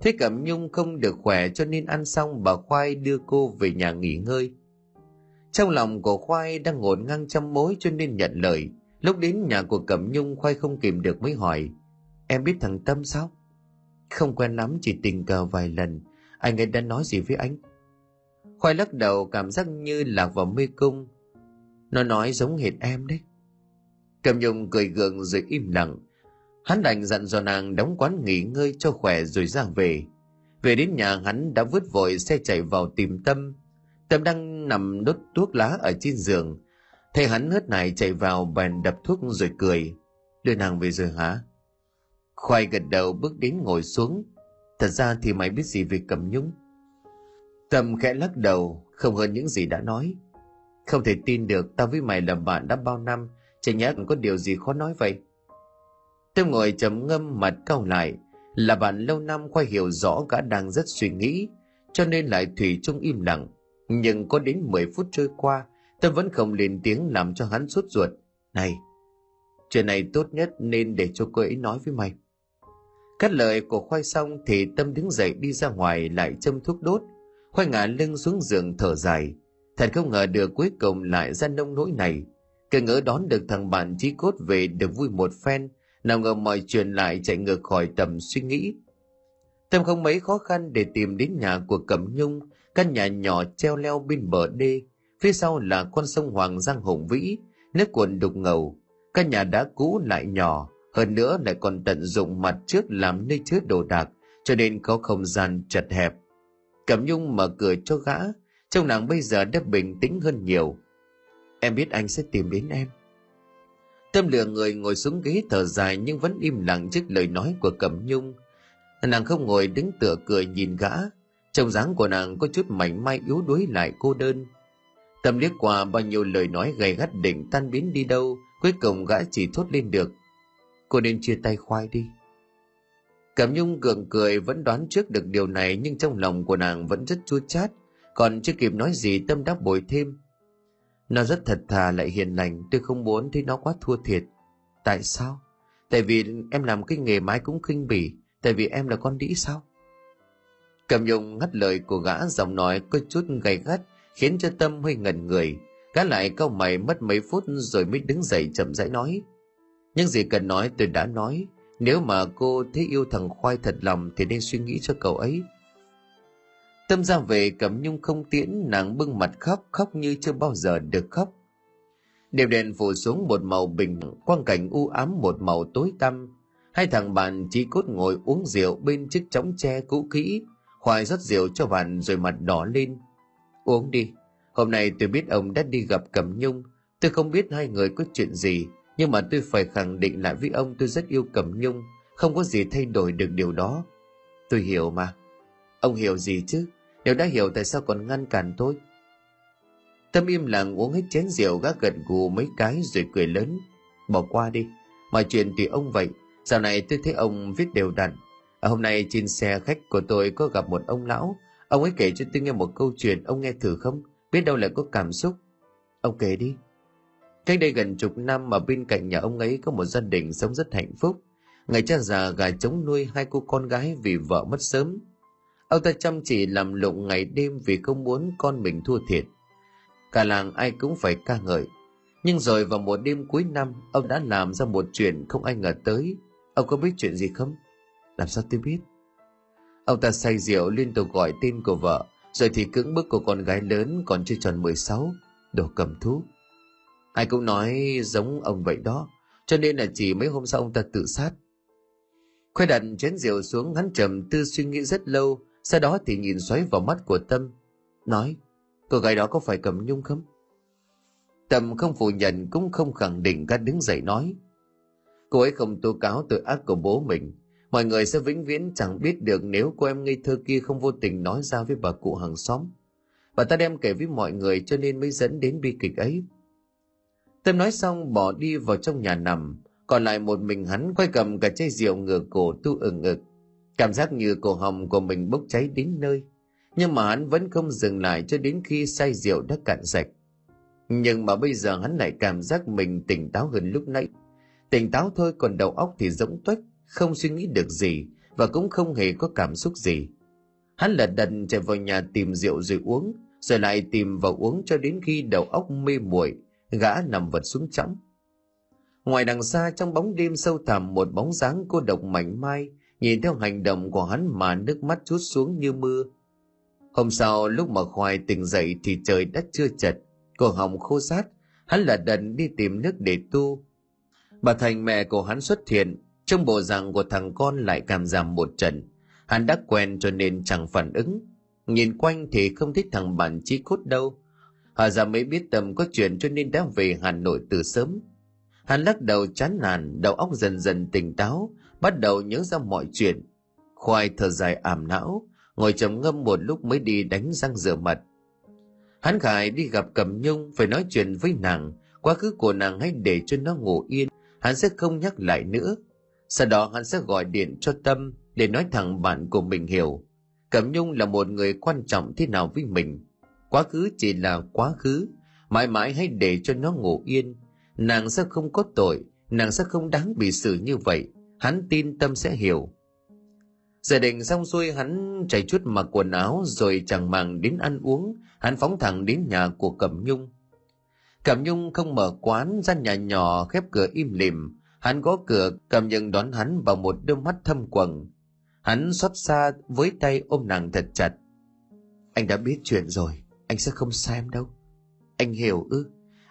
Thế cẩm nhung không được khỏe cho nên ăn xong, bà khoai đưa cô về nhà nghỉ ngơi. Trong lòng của khoai đang ngổn ngang trăm mối cho nên nhận lời. Lúc đến nhà của cẩm nhung, khoai không kìm được mới hỏi, em biết thằng tâm sao? Không quen lắm, chỉ tình cờ vài lần. Anh ấy đã nói gì với anh? Khoai lắc đầu, cảm giác như lạc vào mê cung nó nói giống hệt em đấy. Cầm nhung cười gượng rồi im lặng. Hắn đành dặn dò nàng đóng quán nghỉ ngơi cho khỏe rồi ra về. Về đến nhà hắn đã vứt vội xe chạy vào tìm tâm. Tâm đang nằm đốt thuốc lá ở trên giường. Thấy hắn hớt này chạy vào bèn đập thuốc rồi cười. Đưa nàng về rồi hả? Khoai gật đầu bước đến ngồi xuống. Thật ra thì mày biết gì về cầm nhung? Tâm khẽ lắc đầu, không hơn những gì đã nói không thể tin được tao với mày là bạn đã bao năm, chẳng nhẽ có điều gì khó nói vậy? Tôi ngồi trầm ngâm mặt cau lại, là bạn lâu năm khoai hiểu rõ gã đang rất suy nghĩ, cho nên lại thủy chung im lặng. Nhưng có đến 10 phút trôi qua, tôi vẫn không lên tiếng làm cho hắn sốt ruột. Này, chuyện này tốt nhất nên để cho cô ấy nói với mày. Cắt lời của khoai xong thì tâm đứng dậy đi ra ngoài lại châm thuốc đốt. Khoai ngả lưng xuống giường thở dài thật không ngờ được cuối cùng lại ra nông nỗi này. Cứ ngỡ đón được thằng bạn chí cốt về được vui một phen, nào ngờ mọi chuyện lại chạy ngược khỏi tầm suy nghĩ. Tâm không mấy khó khăn để tìm đến nhà của cẩm nhung, căn nhà nhỏ treo leo bên bờ đê. Phía sau là con sông hoàng giang hùng vĩ nước cuồn đục ngầu. Căn nhà đã cũ lại nhỏ, hơn nữa lại còn tận dụng mặt trước làm nơi chứa đồ đạc, cho nên có không gian chật hẹp. Cẩm nhung mở cửa cho gã trong nàng bây giờ đã bình tĩnh hơn nhiều. Em biết anh sẽ tìm đến em. Tâm lừa người ngồi xuống ghế thở dài nhưng vẫn im lặng trước lời nói của cẩm nhung. Nàng không ngồi đứng tựa cười nhìn gã. Trông dáng của nàng có chút mảnh mai yếu đuối lại cô đơn. Tâm liếc qua bao nhiêu lời nói gay gắt định tan biến đi đâu, cuối cùng gã chỉ thốt lên được. Cô nên chia tay khoai đi. Cẩm nhung gượng cười vẫn đoán trước được điều này nhưng trong lòng của nàng vẫn rất chua chát còn chưa kịp nói gì, tâm đáp bồi thêm. Nó rất thật thà lại hiền lành, tôi không muốn thấy nó quá thua thiệt. Tại sao? Tại vì em làm cái nghề mái cũng khinh bỉ. Tại vì em là con đĩ sao? Cầm nhung ngắt lời của gã, giọng nói có chút gay gắt, khiến cho tâm hơi ngẩn người. Gã lại cau mày mất mấy phút rồi mới đứng dậy chậm rãi nói. Những gì cần nói tôi đã nói. Nếu mà cô thấy yêu thằng Khoai thật lòng thì nên suy nghĩ cho cậu ấy. Tâm ra về cẩm nhung không tiễn, nàng bưng mặt khóc, khóc như chưa bao giờ được khóc. Đêm đèn phủ xuống một màu bình, quang cảnh u ám một màu tối tăm. Hai thằng bạn chỉ cốt ngồi uống rượu bên chiếc chóng tre cũ kỹ, khoai rót rượu cho bạn rồi mặt đỏ lên. Uống đi, hôm nay tôi biết ông đã đi gặp Cẩm Nhung, tôi không biết hai người có chuyện gì, nhưng mà tôi phải khẳng định lại với ông tôi rất yêu Cẩm Nhung, không có gì thay đổi được điều đó. Tôi hiểu mà. Ông hiểu gì chứ? Nếu đã hiểu tại sao còn ngăn cản tôi? Tâm im lặng uống hết chén rượu gác gật gù mấy cái rồi cười lớn. Bỏ qua đi, mọi chuyện tùy ông vậy. Dạo này tôi thấy ông viết đều đặn. À, hôm nay trên xe khách của tôi có gặp một ông lão. Ông ấy kể cho tôi nghe một câu chuyện, ông nghe thử không? Biết đâu lại có cảm xúc. Ông kể đi. Cách đây gần chục năm mà bên cạnh nhà ông ấy có một gia đình sống rất hạnh phúc. Ngày cha già gà chống nuôi hai cô con gái vì vợ mất sớm. Ông ta chăm chỉ làm lụng ngày đêm vì không muốn con mình thua thiệt. Cả làng ai cũng phải ca ngợi. Nhưng rồi vào một đêm cuối năm, ông đã làm ra một chuyện không ai ngờ tới. Ông có biết chuyện gì không? Làm sao tôi biết? Ông ta say rượu liên tục gọi tên của vợ, rồi thì cưỡng bức của con gái lớn còn chưa tròn 16, đồ cầm thú. Ai cũng nói giống ông vậy đó, cho nên là chỉ mấy hôm sau ông ta tự sát. Khoe đặt chén rượu xuống hắn trầm tư suy nghĩ rất lâu, sau đó thì nhìn xoáy vào mắt của Tâm, nói, cô gái đó có phải cầm nhung không? Tâm không phủ nhận cũng không khẳng định gắt đứng dậy nói, cô ấy không tố cáo tội ác của bố mình, mọi người sẽ vĩnh viễn chẳng biết được nếu cô em ngây thơ kia không vô tình nói ra với bà cụ hàng xóm. Bà ta đem kể với mọi người cho nên mới dẫn đến bi kịch ấy. Tâm nói xong bỏ đi vào trong nhà nằm, còn lại một mình hắn quay cầm cả chai rượu ngửa cổ tu ừng ực. Cảm giác như cổ họng của mình bốc cháy đến nơi. Nhưng mà hắn vẫn không dừng lại cho đến khi say rượu đã cạn sạch. Nhưng mà bây giờ hắn lại cảm giác mình tỉnh táo hơn lúc nãy. Tỉnh táo thôi còn đầu óc thì rỗng tuếch, không suy nghĩ được gì và cũng không hề có cảm xúc gì. Hắn lật đật chạy vào nhà tìm rượu rồi uống, rồi lại tìm và uống cho đến khi đầu óc mê muội, gã nằm vật xuống chõng. Ngoài đằng xa trong bóng đêm sâu thẳm một bóng dáng cô độc mảnh mai, nhìn theo hành động của hắn mà nước mắt chút xuống như mưa. Hôm sau lúc mà khoai tỉnh dậy thì trời đã chưa chật, cổ họng khô sát, hắn là đần đi tìm nước để tu. Bà thành mẹ của hắn xuất hiện, trong bộ dạng của thằng con lại cảm giảm một trận. Hắn đã quen cho nên chẳng phản ứng. Nhìn quanh thì không thích thằng bạn chí cốt đâu. Hà ra mới biết tầm có chuyện cho nên đã về Hà Nội từ sớm. Hắn lắc đầu chán nản, đầu óc dần dần tỉnh táo, bắt đầu nhớ ra mọi chuyện. Khoai thở dài ảm não, ngồi trầm ngâm một lúc mới đi đánh răng rửa mặt. Hắn Khải đi gặp Cẩm Nhung phải nói chuyện với nàng, quá khứ của nàng hãy để cho nó ngủ yên, hắn sẽ không nhắc lại nữa. Sau đó hắn sẽ gọi điện cho Tâm để nói thẳng bạn của mình hiểu. Cẩm Nhung là một người quan trọng thế nào với mình. Quá khứ chỉ là quá khứ, mãi mãi hãy để cho nó ngủ yên. Nàng sẽ không có tội, nàng sẽ không đáng bị xử như vậy. Hắn tin Tâm sẽ hiểu. Giờ định xong xuôi hắn chạy chút mặc quần áo rồi chẳng màng đến ăn uống, hắn phóng thẳng đến nhà của Cẩm Nhung. Cẩm Nhung không mở quán, gian nhà nhỏ khép cửa im lìm, Hắn gõ cửa, cầm nhận đón hắn vào một đôi mắt thâm quầng. Hắn xót xa với tay ôm nàng thật chặt. Anh đã biết chuyện rồi, anh sẽ không sai em đâu. Anh hiểu ư?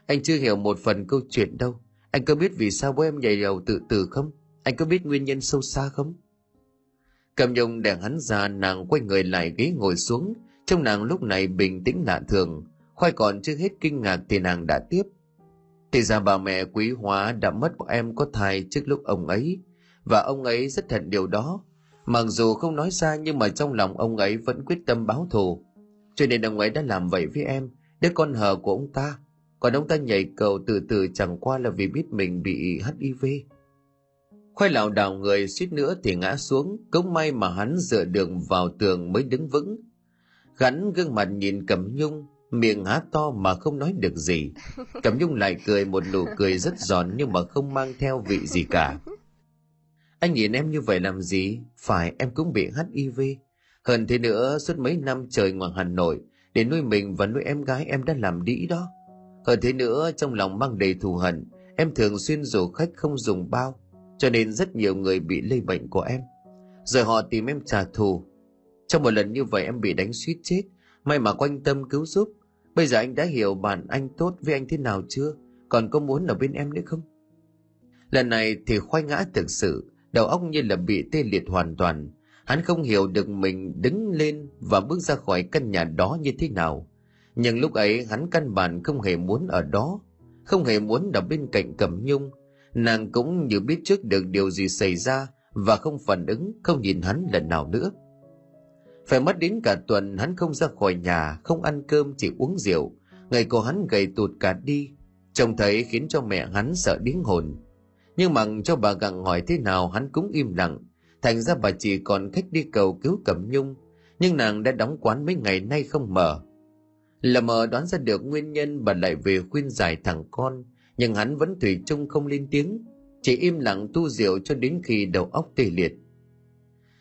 Anh chưa hiểu một phần câu chuyện đâu. Anh có biết vì sao bố em nhảy đầu tự tử không? Anh có biết nguyên nhân sâu xa không? Cầm nhung đèn hắn ra nàng quay người lại ghế ngồi xuống. Trong nàng lúc này bình tĩnh lạ thường. Khoai còn chưa hết kinh ngạc thì nàng đã tiếp. Thì ra bà mẹ quý hóa đã mất em có thai trước lúc ông ấy, và ông ấy rất thật điều đó. Mặc dù không nói ra nhưng mà trong lòng ông ấy vẫn quyết tâm báo thù. Cho nên ông ấy đã làm vậy với em, đứa con hờ của ông ta. Còn ông ta nhảy cầu từ từ chẳng qua là vì biết mình bị HIV. Khoai lảo đảo người suýt nữa thì ngã xuống, cũng may mà hắn dựa đường vào tường mới đứng vững. Gắn gương mặt nhìn cẩm nhung, miệng há to mà không nói được gì. Cẩm nhung lại cười một nụ cười rất giòn nhưng mà không mang theo vị gì cả. Anh nhìn em như vậy làm gì? Phải em cũng bị hiv hơn thế nữa suốt mấy năm trời ngoài hà nội để nuôi mình và nuôi em gái em đã làm đĩ đó. Hơn thế nữa trong lòng mang đầy thù hận em thường xuyên rủ khách không dùng bao cho nên rất nhiều người bị lây bệnh của em. Rồi họ tìm em trả thù. Trong một lần như vậy em bị đánh suýt chết, may mà quanh tâm cứu giúp. Bây giờ anh đã hiểu bạn anh tốt với anh thế nào chưa? Còn có muốn ở bên em nữa không? Lần này thì khoai ngã thực sự, đầu óc như là bị tê liệt hoàn toàn. Hắn không hiểu được mình đứng lên và bước ra khỏi căn nhà đó như thế nào. Nhưng lúc ấy hắn căn bản không hề muốn ở đó, không hề muốn ở bên cạnh Cẩm Nhung. Nàng cũng như biết trước được điều gì xảy ra và không phản ứng, không nhìn hắn lần nào nữa. Phải mất đến cả tuần hắn không ra khỏi nhà, không ăn cơm chỉ uống rượu. Ngày của hắn gầy tụt cả đi, trông thấy khiến cho mẹ hắn sợ điếng hồn. Nhưng mà cho bà gặng hỏi thế nào hắn cũng im lặng, thành ra bà chỉ còn khách đi cầu cứu Cẩm Nhung, nhưng nàng đã đóng quán mấy ngày nay không mở. Là mờ đoán ra được nguyên nhân bà lại về khuyên giải thằng con, nhưng hắn vẫn thủy chung không lên tiếng, chỉ im lặng tu rượu cho đến khi đầu óc tê liệt.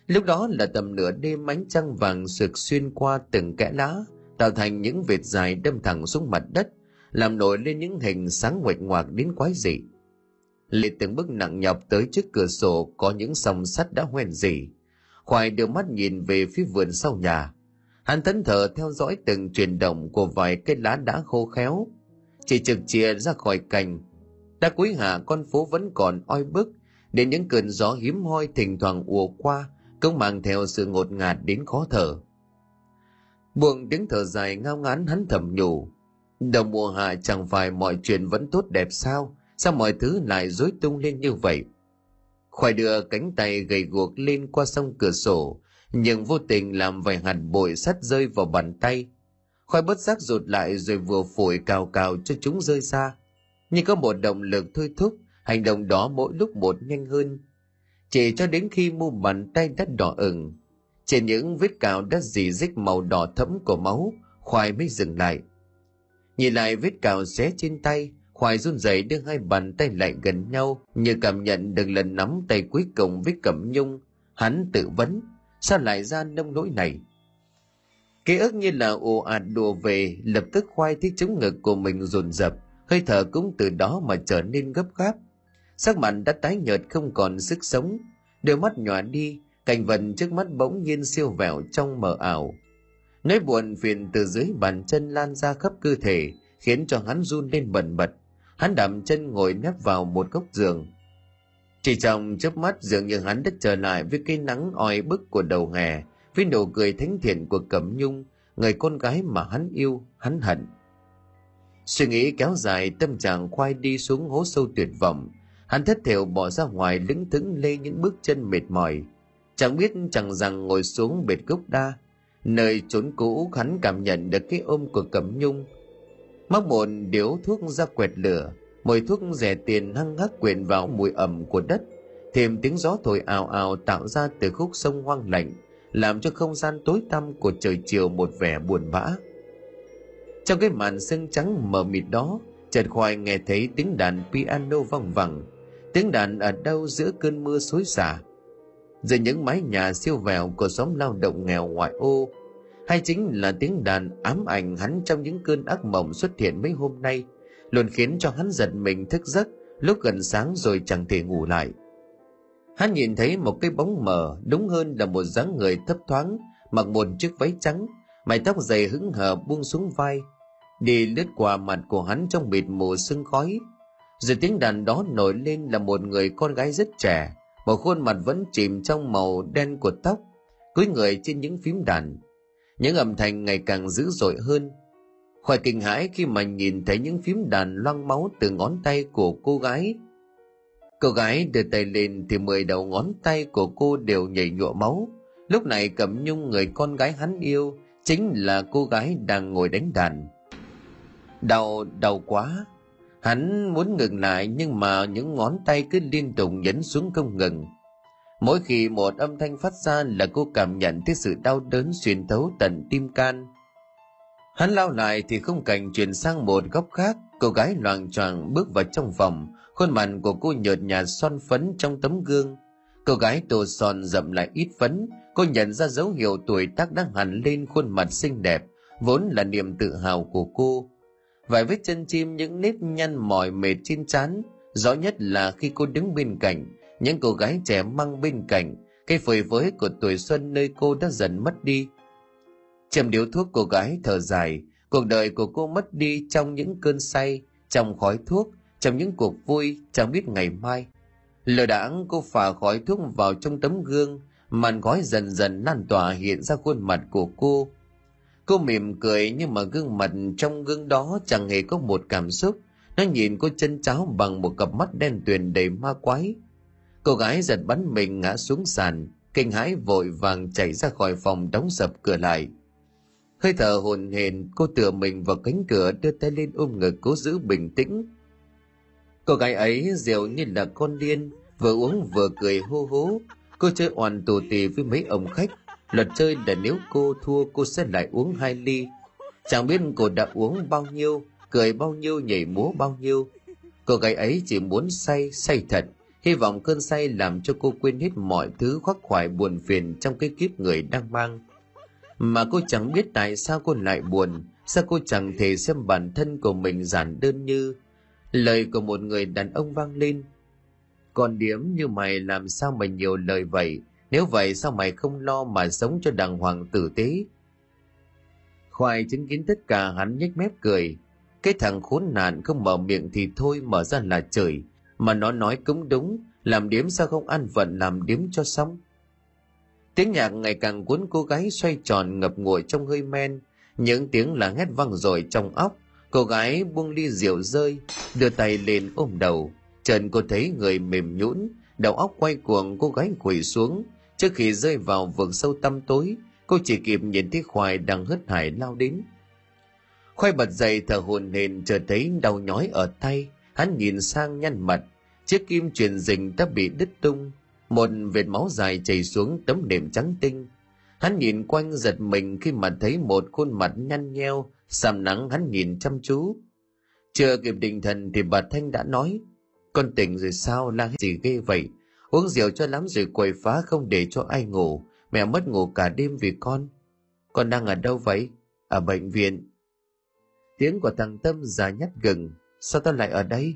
Lúc đó là tầm nửa đêm ánh trăng vàng sực xuyên qua từng kẽ lá, tạo thành những vệt dài đâm thẳng xuống mặt đất, làm nổi lên những hình sáng nguệch ngoạc đến quái dị. Lệ từng bước nặng nhọc tới trước cửa sổ có những sòng sắt đã hoen dỉ. Khoai đưa mắt nhìn về phía vườn sau nhà. Hắn thẫn thờ theo dõi từng chuyển động của vài cây lá đã khô khéo. Chỉ trực chia ra khỏi cành. Đã cuối hạ con phố vẫn còn oi bức, đến những cơn gió hiếm hoi thỉnh thoảng ùa qua, cũng mang theo sự ngột ngạt đến khó thở. Buông tiếng thở dài ngao ngán hắn thầm nhủ. Đầu mùa hạ chẳng phải mọi chuyện vẫn tốt đẹp sao? Sao mọi thứ lại rối tung lên như vậy? Khoai đưa cánh tay gầy guộc lên qua sông cửa sổ, nhưng vô tình làm vài hạt bụi sắt rơi vào bàn tay. Khoai bất giác rụt lại rồi vừa phổi cào cào cho chúng rơi xa. Nhưng có một động lực thôi thúc, hành động đó mỗi lúc một nhanh hơn. Chỉ cho đến khi mu bàn tay đã đỏ ửng, trên những vết cào đã dì dích màu đỏ thẫm của máu, Khoai mới dừng lại. Nhìn lại vết cào xé trên tay, Khoai run rẩy đưa hai bàn tay lại gần nhau như cảm nhận được lần nắm tay cuối cùng với Cẩm Nhung. Hắn tự vấn, sao lại ra nông nỗi này? Ký ức như là ồ ạt đùa về, lập tức khoai thích chống ngực của mình dồn dập, hơi thở cũng từ đó mà trở nên gấp gáp. Sắc mặt đã tái nhợt không còn sức sống, đôi mắt nhòa đi, cảnh vật trước mắt bỗng nhiên siêu vẹo trong mờ ảo. Nỗi buồn phiền từ dưới bàn chân lan ra khắp cơ thể, khiến cho hắn run lên bần bật hắn đạp chân ngồi nép vào một góc giường chỉ trong chớp mắt dường như hắn đã trở lại với cái nắng oi bức của đầu hè với nụ cười thánh thiện của cẩm nhung, người con gái mà hắn yêu, hắn hận. Suy nghĩ kéo dài, tâm trạng khoai đi xuống hố sâu tuyệt vọng. Hắn thất thểu bỏ ra ngoài lững thững lê những bước chân mệt mỏi. Chẳng biết chẳng rằng ngồi xuống bệt gốc đa, nơi trốn cũ hắn cảm nhận được cái ôm của cẩm nhung. Mắc một điếu thuốc ra quẹt lửa, mùi thuốc rẻ tiền hăng hắc quyện vào mùi ẩm của đất, thêm tiếng gió thổi ào ào tạo ra từ khúc sông hoang lạnh làm cho không gian tối tăm của trời chiều một vẻ buồn bã. Trong cái màn sương trắng mờ mịt đó, chợt khoai nghe thấy tiếng đàn piano vang vẳng. Tiếng đàn ở đâu giữa cơn mưa xối xả? Giữa những mái nhà siêu vẹo của xóm lao động nghèo ngoại ô, hay chính là tiếng đàn ám ảnh hắn trong những cơn ác mộng xuất hiện mấy hôm nay, luôn khiến cho hắn giật mình thức giấc lúc gần sáng rồi chẳng thể ngủ lại hắn nhìn thấy một cái bóng mờ, đúng hơn là một dáng người thấp thoáng, mặc một chiếc váy trắng, mái tóc dày hững hờ buông xuống vai, đi lướt qua mặt của hắn trong mịt mù sương khói. Rồi tiếng đàn đó nổi lên là một người con gái rất trẻ một khuôn mặt vẫn chìm trong màu đen của tóc, cúi người trên những phím đàn. Những âm thanh ngày càng dữ dội hơn. Khỏi kinh hãi khi mà nhìn thấy những phím đàn loang máu từ ngón tay của cô gái cô gái đưa tay lên thì mười đầu ngón tay của cô đều nhảy nhụa máu. Lúc này cẩm nhung người con gái hắn yêu chính là cô gái đang ngồi đánh đàn. Đau đau quá. Hắn muốn ngừng lại nhưng mà những ngón tay cứ liên tục nhấn xuống không ngừng. Mỗi khi một âm thanh phát ra là cô cảm nhận thấy sự đau đớn xuyên thấu tận tim can. Hắn lao lại thì không cảnh chuyển sang một góc khác, cô gái loàng choàng bước vào trong phòng, khuôn mặt của cô nhợt nhạt son phấn trong tấm gương. Cô gái tô son dậm lại ít phấn, cô nhận ra dấu hiệu tuổi tác đang hẳn lên khuôn mặt xinh đẹp, vốn là niềm tự hào của cô. Vài vết chân chim những nếp nhăn mỏi mệt trên trán, rõ nhất là khi cô đứng bên cạnh, những cô gái trẻ măng bên cạnh cái phơi với của tuổi xuân nơi cô đã dần mất đi Chầm điếu thuốc cô gái thở dài cuộc đời của cô mất đi trong những cơn say trong khói thuốc trong những cuộc vui, chẳng biết ngày mai lờ đãng cô phả khói thuốc vào trong tấm gương, màn khói dần dần lan tỏa hiện ra khuôn mặt của cô. Cô mỉm cười nhưng mà gương mặt trong gương đó chẳng hề có một cảm xúc. Nó nhìn cô chân cháo bằng một cặp mắt đen tuyền đầy ma quái. Cô gái giật bắn mình ngã xuống sàn, kinh hãi vội vàng chạy ra khỏi phòng đóng sập cửa lại. Hơi thở hồn hển cô tựa mình vào cánh cửa đưa tay lên ôm ngực cố giữ bình tĩnh cô gái ấy rượu như là con điên, vừa uống vừa cười hô hố. Cô chơi oàn tù tì với mấy ông khách. Luật chơi là nếu cô thua, cô sẽ lại uống hai ly. Chẳng biết cô đã uống bao nhiêu, cười bao nhiêu, nhảy múa bao nhiêu. Cô gái ấy chỉ muốn say say thật. Hy vọng cơn say làm cho cô quên hết mọi thứ khoác khoải buồn phiền trong cái kiếp người đang mang. Mà cô chẳng biết tại sao cô lại buồn. Sao cô chẳng thể xem bản thân của mình giản đơn như lời của một người đàn ông vang lên. Còn điếm như mày làm sao mày nhiều lời vậy? Nếu vậy sao mày không lo mà sống cho đàng hoàng tử tế? Khoai chứng kiến tất cả, hắn nhếch mép cười. Cái thằng khốn nạn không mở miệng thì thôi, mở ra là trời. Mà nó nói cũng đúng, làm điếm sao không ăn vận, làm điếm cho xong. Tiếng nhạc ngày càng cuốn cô gái xoay tròn ngập ngụa trong hơi men. Những tiếng là hét vang rồi trong óc cô gái buông ly rượu rơi, đưa tay lên ôm đầu. Trần cô thấy người mềm nhũn, đầu óc quay cuồng, cô gái quỳ xuống. Trước khi rơi vào vực sâu tăm tối, cô chỉ kịp nhìn thấy khoai đang hớt hải lao đến. Khoai bật dậy thở hồn hển chờ thấy đau nhói ở tay. Hắn nhìn sang nhăn mặt, chiếc kim truyền dình đã bị đứt tung. Một vệt máu dài chảy xuống tấm nệm trắng tinh. Hắn nhìn quanh giật mình khi mà thấy một khuôn mặt nhăn nheo sàm nắng hắn nhìn chăm chú. Chưa kịp định thần thì bà thanh đã nói, con tỉnh rồi sao? La gì ghê vậy? Uống rượu cho lắm rồi quậy phá không để cho ai ngủ. Mẹ mất ngủ cả đêm vì con. Con đang ở đâu vậy? Ở bệnh viện. Tiếng của thằng tâm già nhát gừng, sao tao lại ở đây?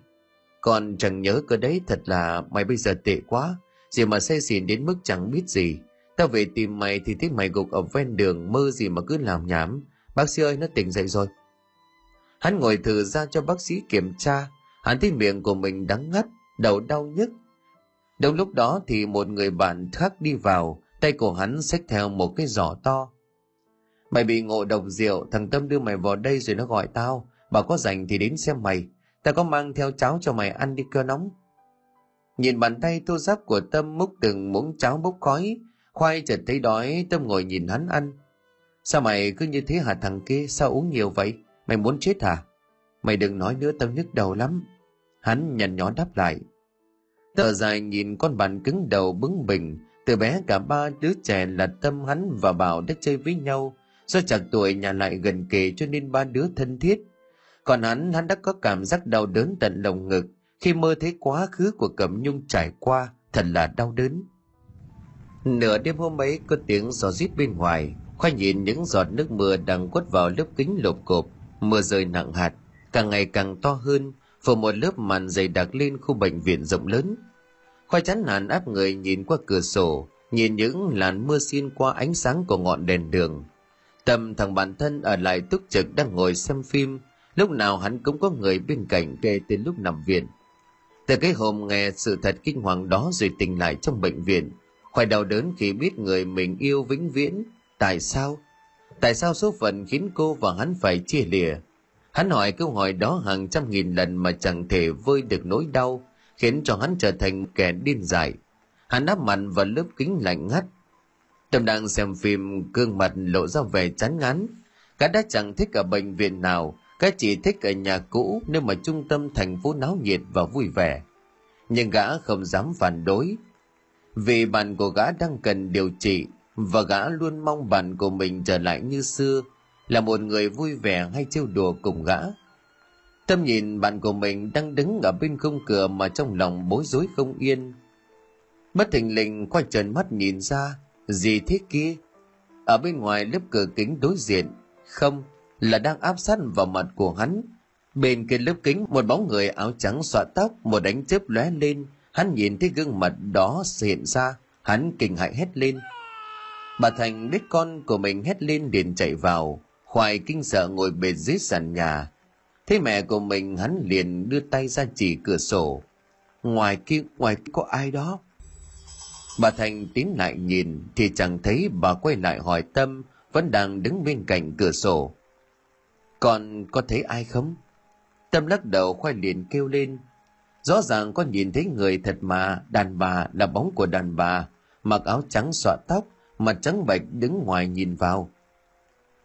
Con chẳng nhớ cơ đấy, thật là mày bây giờ tệ quá. Gì mà say xỉn đến mức chẳng biết gì. Tao về tìm mày thì thấy mày gục ở ven đường, mơ gì mà cứ làm nhảm bác sĩ ơi nó tỉnh dậy rồi hắn ngồi thử ra cho bác sĩ kiểm tra hắn thấy miệng của mình đắng ngắt đầu đau nhức Đúng lúc đó thì một người bạn khác đi vào, tay của hắn xách theo một cái giỏ to. Mày bị ngộ độc rượu, thằng Tâm đưa mày vào đây rồi nó gọi tao, bảo có rảnh thì đến xem mày. Tao có mang theo cháo cho mày ăn đi cơ nóng. Nhìn bàn tay thô giáp của Tâm múc từng muỗng cháo bốc khói, khoai chợt thấy đói, Tâm ngồi nhìn hắn ăn. Sao mày cứ như thế hả thằng kia, sao uống nhiều vậy? Mày muốn chết hả? Mày đừng nói nữa tao nhức đầu lắm. Hắn nhăn nhó đáp lại. Thở dài nhìn con bạn cứng đầu bướng bỉnh, từ bé cả ba đứa trẻ là Tâm hắn và Bảo đã chơi với nhau, do chặt tuổi nhà lại gần kề cho nên ba đứa thân thiết. Còn hắn, hắn đã có cảm giác đau đớn tận lồng ngực khi mơ thấy quá khứ của Cẩm Nhung trải qua, thật là đau đớn. Nửa đêm hôm ấy có tiếng gió rít bên ngoài, Khoa nhìn những giọt nước mưa đang quất vào lớp kính lộp cộp, mưa rơi nặng hạt, càng ngày càng to hơn, phủ một lớp màn dày đặc lên khu bệnh viện rộng lớn. Khoai chán nản áp người nhìn qua cửa sổ nhìn những làn mưa xin qua ánh sáng của ngọn đèn đường. Tâm thằng bản thân ở lại túc trực đang ngồi xem phim lúc nào hắn cũng có người bên cạnh kể từ lúc nằm viện. Từ cái hôm nghe sự thật kinh hoàng đó rồi tỉnh lại trong bệnh viện khoai đau đớn khi biết người mình yêu vĩnh viễn tại sao tại sao số phận khiến cô và hắn phải chia lìa hắn hỏi câu hỏi đó hàng trăm nghìn lần mà chẳng thể vơi được nỗi đau khiến cho hắn trở thành kẻ điên dại. Hắn áp mặt vào lớp kính lạnh ngắt. Tâm đang xem phim, gương mặt lộ ra vẻ chán ngán. Cả đã chẳng thích ở bệnh viện nào, cái chỉ thích ở nhà cũ nơi mà trung tâm thành phố náo nhiệt và vui vẻ. Nhưng gã không dám phản đối. Vì bạn của gã đang cần điều trị và gã luôn mong bạn của mình trở lại như xưa, là một người vui vẻ hay trêu đùa cùng gã. Tâm nhìn bạn của mình đang đứng ở bên khung cửa mà trong lòng bối rối không yên. Bất thình lình quay trần mắt nhìn ra, gì thế kia? Ở bên ngoài lớp cửa kính đối diện, không, là đang áp sát vào mặt của hắn. Bên kia lớp kính một bóng người áo trắng xõa tóc, một đánh chớp lóe lên, hắn nhìn thấy gương mặt đó hiện ra hắn kinh hãi hét lên bà thành biết con của mình hét lên liền chạy vào. Khoai kinh sợ ngồi bệt dưới sàn nhà. Thế mẹ của mình hắn liền đưa tay ra chỉ cửa sổ. Ngoài kia ngoài kia có ai đó? Bà thành tiến lại nhìn, thì chẳng thấy bà quay lại hỏi tâm, vẫn đang đứng bên cạnh cửa sổ. Còn có thấy ai không? Tâm lắc đầu khoai liền kêu lên. Rõ ràng con nhìn thấy người thật mà, đàn bà là bóng của đàn bà, mặc áo trắng xõa tóc mặt trắng bệch đứng ngoài nhìn vào.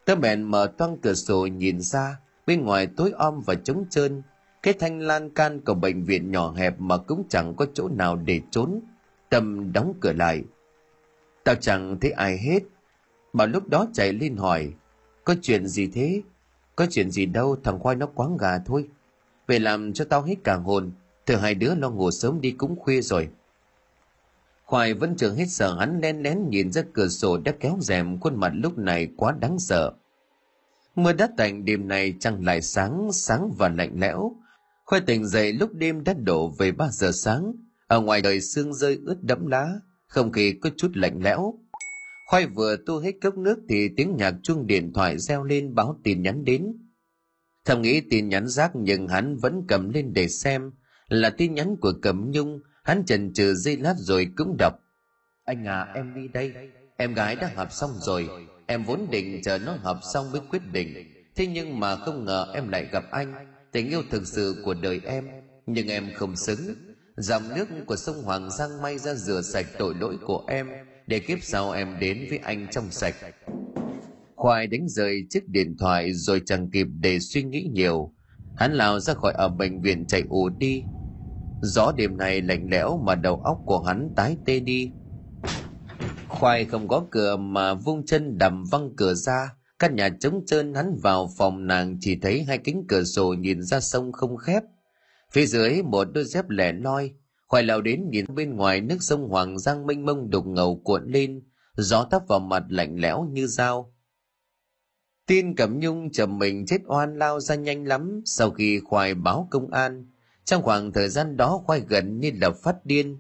Tớ bèn mở toang cửa sổ nhìn ra, bên ngoài tối om và trống trơn. Cái thanh lan can của bệnh viện nhỏ hẹp mà cũng chẳng có chỗ nào để trốn. Tâm đóng cửa lại. Tao chẳng thấy ai hết. Bà lúc đó chạy lên hỏi, có chuyện gì thế? Có chuyện gì đâu, thằng khoai nó quáng gà thôi. Về làm cho tao hết cả hồn. Thử hai đứa lo ngủ sớm đi cũng khuya rồi khoai vẫn chưa hết sợ hắn lén lén nhìn ra cửa sổ đã kéo rèm khuôn mặt lúc này quá đáng sợ. Mưa đã tạnh, đêm này trăng lại sáng sáng và lạnh lẽo. Khoai tỉnh dậy lúc đêm đã đổ về ba giờ sáng. Ở ngoài đời sương rơi ướt đẫm lá, không khí có chút lạnh lẽo. Khoai vừa tu hết cốc nước thì tiếng nhạc chuông điện thoại reo lên báo tin nhắn đến. Thầm nghĩ tin nhắn rác nhưng hắn vẫn cầm lên để xem, là tin nhắn của cẩm nhung hắn chần chừ giây lát rồi cũng đọc anh à em đi đây. Em gái đã hợp xong rồi. Em vốn định chờ nó hợp xong mới quyết định. Thế nhưng mà không ngờ em lại gặp anh. Tình yêu thực sự của đời em. Nhưng em không xứng. Dòng nước của sông hoàng giang may ra rửa sạch tội lỗi của em. Để kiếp sau em đến với anh trong sạch. Khoai đánh rơi chiếc điện thoại rồi chẳng kịp để suy nghĩ nhiều. Hắn lao ra khỏi ở bệnh viện chạy ù đi gió đêm nay lạnh lẽo mà đầu óc của hắn tái tê đi. Khoai không có cửa mà vung chân đầm văng cửa ra. Căn nhà trống trơn hắn vào phòng nàng chỉ thấy hai kính cửa sổ nhìn ra sông không khép. Phía dưới một đôi dép lẻ loi, khoai lao đến nhìn bên ngoài nước sông hoàng giang mênh mông đục ngầu cuộn lên. Gió tắp vào mặt lạnh lẽo như dao. Tin cẩm nhung chầm mình chết oan lao ra nhanh lắm. Sau khi khoai báo công an trong khoảng thời gian đó khoai gần như là phát điên.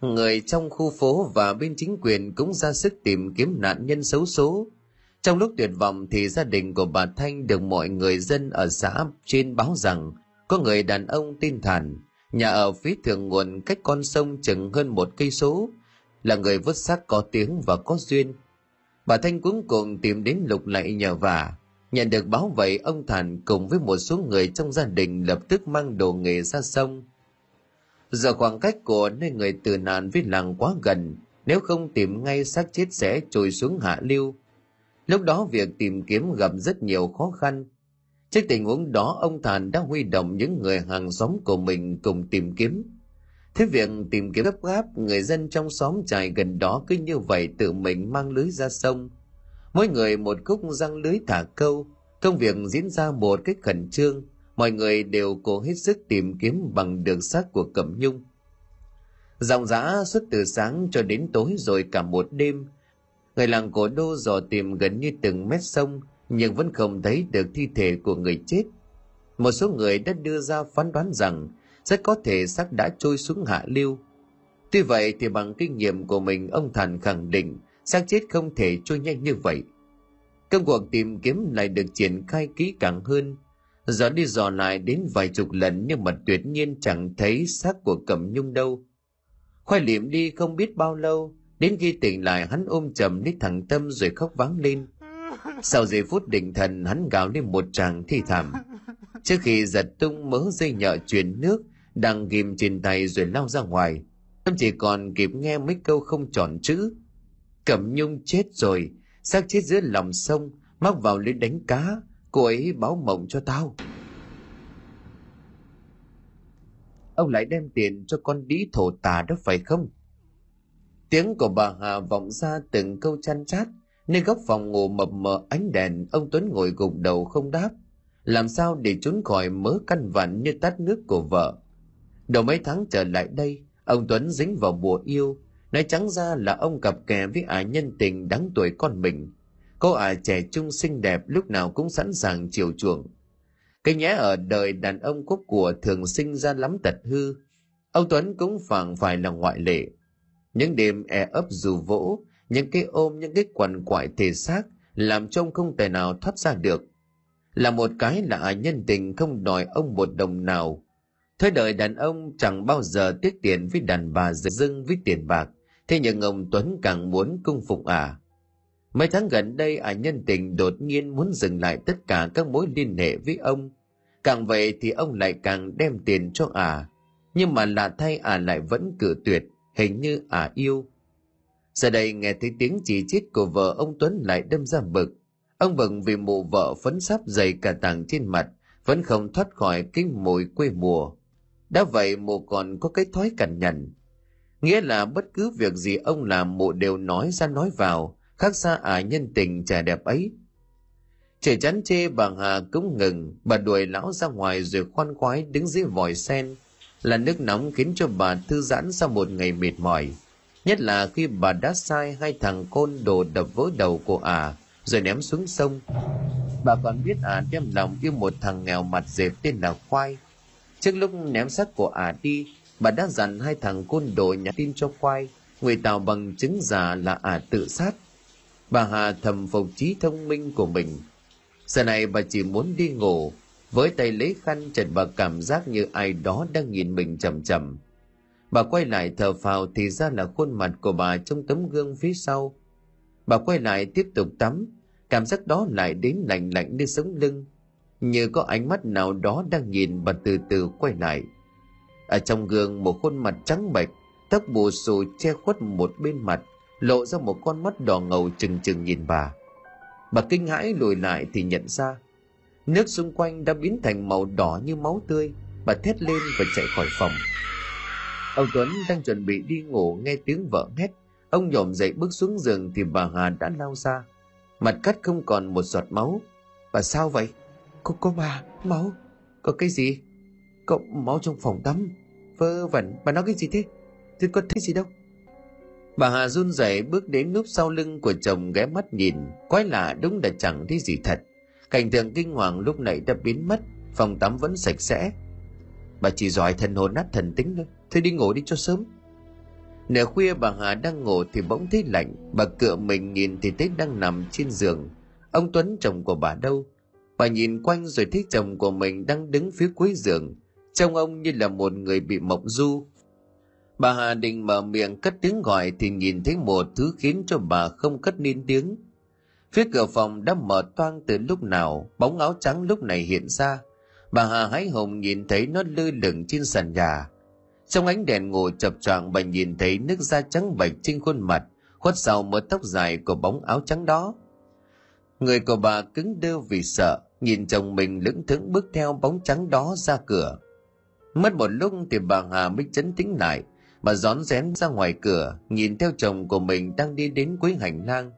Người trong khu phố và bên chính quyền cũng ra sức tìm kiếm nạn nhân xấu số trong lúc tuyệt vọng thì gia đình của bà thanh được mọi người dân ở xã trên báo rằng có người đàn ông tin thản, nhà ở phía thượng nguồn cách con sông chừng hơn một cây số, là người vớt xác có tiếng và có duyên. Bà thanh cuối cùng tìm đến lục lạy nhờ vả. Nhận được báo vậy, ông Thản cùng với một số người trong gia đình lập tức mang đồ nghề ra sông. Giờ khoảng cách của nơi người tử nạn với làng quá gần, nếu không tìm ngay xác chết sẽ trôi xuống hạ lưu. Lúc đó việc tìm kiếm gặp rất nhiều khó khăn. Trước tình huống đó, ông Thản đã huy động những người hàng xóm của mình cùng tìm kiếm. Thế việc tìm kiếm gấp gáp, người dân trong xóm trài gần đó cứ như vậy tự mình mang lưới ra sông – mỗi người một khúc răng lưới thả câu. Công việc diễn ra một cách khẩn trương. Mọi người đều cố hết sức tìm kiếm bằng đường xác của cẩm nhung. Dòng giã suốt từ sáng cho đến tối rồi cả một đêm. Người làng cổ đô dò tìm gần như từng mét sông, nhưng vẫn không thấy được thi thể của người chết. Một số người đã đưa ra phán đoán rằng rất có thể xác đã trôi xuống hạ lưu. Tuy vậy thì bằng kinh nghiệm của mình, ông Thành khẳng định xác chết không thể trôi nhanh như vậy. Công cuộc tìm kiếm lại được triển khai kỹ càng hơn. Dò đi dò lại đến vài chục lần nhưng mà tuyệt nhiên chẳng thấy xác của cẩm nhung đâu. Khoai liệm đi không biết bao lâu, đến khi tỉnh lại hắn ôm chầm lấy thằng tâm rồi khóc vắng lên. Sau giây phút định thần, hắn gào lên một tràng thi thảm. Trước khi giật tung mớ dây nhợ truyền nước đang ghim trên tay rồi lao ra ngoài. Tâm chỉ còn kịp nghe mấy câu không tròn chữ. Cẩm Nhung chết rồi, xác chết dưới lòng sông, mắc vào lưới đánh cá, cô ấy báo mộng cho tao. Ông lại đem tiền cho con đĩ thổ tà đó phải không? Tiếng của bà Hà vọng ra từng câu chăn chát, nơi góc phòng ngủ mập mờ ánh đèn, ông Tuấn ngồi gục đầu không đáp. Làm sao để trốn khỏi mớ căn vặn như tát nước của vợ? Đầu mấy tháng trở lại đây, ông Tuấn dính vào bùa yêu, Nói trắng ra là ông gặp kè với ả nhân tình đáng tuổi con mình. Cô ả trẻ trung xinh đẹp lúc nào cũng sẵn sàng chiều chuộng. Cái nhé ở đời đàn ông quốc của thường sinh ra lắm tật hư. Ông Tuấn cũng phẳng phải là ngoại lệ. Những đêm e ấp dù vỗ, những cái ôm, những cái quằn quại thể xác làm trông không thể nào thoát ra được. Là một cái lạ nhân tình không đòi ông một đồng nào. Thời đời đàn ông chẳng bao giờ tiết tiền với đàn bà dưng với tiền bạc, thế nhưng ông Tuấn càng muốn cung phục ả. À. Mấy tháng gần đây ả à nhân tình đột nhiên muốn dừng lại tất cả các mối liên hệ với ông. Càng vậy thì ông lại càng đem tiền cho ả. À. Nhưng mà lạ thay ả à lại vẫn cử tuyệt, hình như ả à yêu. Giờ đây nghe thấy tiếng chỉ trích của vợ ông Tuấn lại đâm ra bực. Ông bực vì mụ vợ phấn sáp dày cả tàng trên mặt, vẫn không thoát khỏi cái mùi quê mùa. Đã vậy mụ còn có cái thói cằn nhằn. Nghĩa là bất cứ việc gì ông làm mụ đều nói ra nói vào, khác xa ả nhân tình trẻ đẹp ấy. Trời chán chê bà Hà cũng ngừng, bà đuổi lão ra ngoài rồi khoan khoái đứng dưới vòi sen. Là nước nóng khiến cho bà thư giãn sau một ngày mệt mỏi. Nhất là khi bà đã sai hai thằng côn đồ đập vỡ đầu của ả, rồi ném xuống sông. Bà còn biết ả đem lòng yêu một thằng nghèo mặt dẹp tên là Khoai. Trước lúc ném xác của ả đi, bà đã dặn hai thằng côn đồ nhắn tin cho Khoai, người tạo bằng chứng giả là ả tự sát bà Hà thầm phục trí thông minh của mình. Giờ này bà chỉ muốn đi ngủ, với tay lấy khăn chật bà cảm giác như ai đó đang nhìn mình chầm chầm. Bà quay lại thở phào thì ra là khuôn mặt của bà trong tấm gương phía sau. Bà quay lại tiếp tục tắm, cảm giác đó lại đến lạnh lạnh nơi sống lưng. Như có ánh mắt nào đó đang nhìn bà từ từ quay lại. Ở trong gương một khuôn mặt trắng bệch, tóc bù xù che khuất một bên mặt, lộ ra một con mắt đỏ ngầu chừng chừng nhìn bà. Bà kinh hãi lùi lại thì nhận ra nước xung quanh đã biến thành màu đỏ như máu tươi. Bà thét lên và chạy khỏi phòng. Ông tuấn đang chuẩn bị đi ngủ nghe tiếng vợ hét. Ông nhổm dậy bước xuống giường thì bà hà đã lao ra. Mặt cắt không còn một giọt máu. Bà sao vậy? Có có bà máu. Có cái gì? Cậu máu trong phòng tắm vơ vẩn bà nói cái gì thế tôi có thấy gì đâu Bà Hà run rẩy bước đến núp sau lưng của chồng ghé mắt nhìn, quái lạ đúng là chẳng thấy gì thật. Cảnh tượng kinh hoàng lúc nãy đã biến mất, phòng tắm vẫn sạch sẽ. Bà chỉ giỏi thần hồn nát thần tính thôi, thôi đi ngủ đi cho sớm. Nửa khuya bà Hà đang ngủ thì bỗng thấy lạnh, bà cựa mình nhìn thì thấy đang nằm trên giường. Ông Tuấn chồng của bà đâu? Bà nhìn quanh rồi thấy chồng của mình đang đứng phía cuối giường. Trông ông như là một người bị mộng du, Bà Hà định mở miệng cất tiếng gọi thì nhìn thấy một thứ khiến cho bà không cất nên tiếng. Phía cửa phòng đã mở toang từ lúc nào, bóng áo trắng lúc này hiện ra. Bà Hà hái hồng nhìn thấy nó lơ lửng trên sàn nhà. Trong ánh đèn ngủ chập choạng bà nhìn thấy nước da trắng bạch trên khuôn mặt, khuất sau mớ tóc dài của bóng áo trắng đó. Người của bà cứng đơ vì sợ, nhìn chồng mình lững thững bước theo bóng trắng đó ra cửa. Mất một lúc thì bà Hà mới chấn tĩnh lại, bà rón rén ra ngoài cửa nhìn theo chồng của mình đang đi đến cuối hành lang.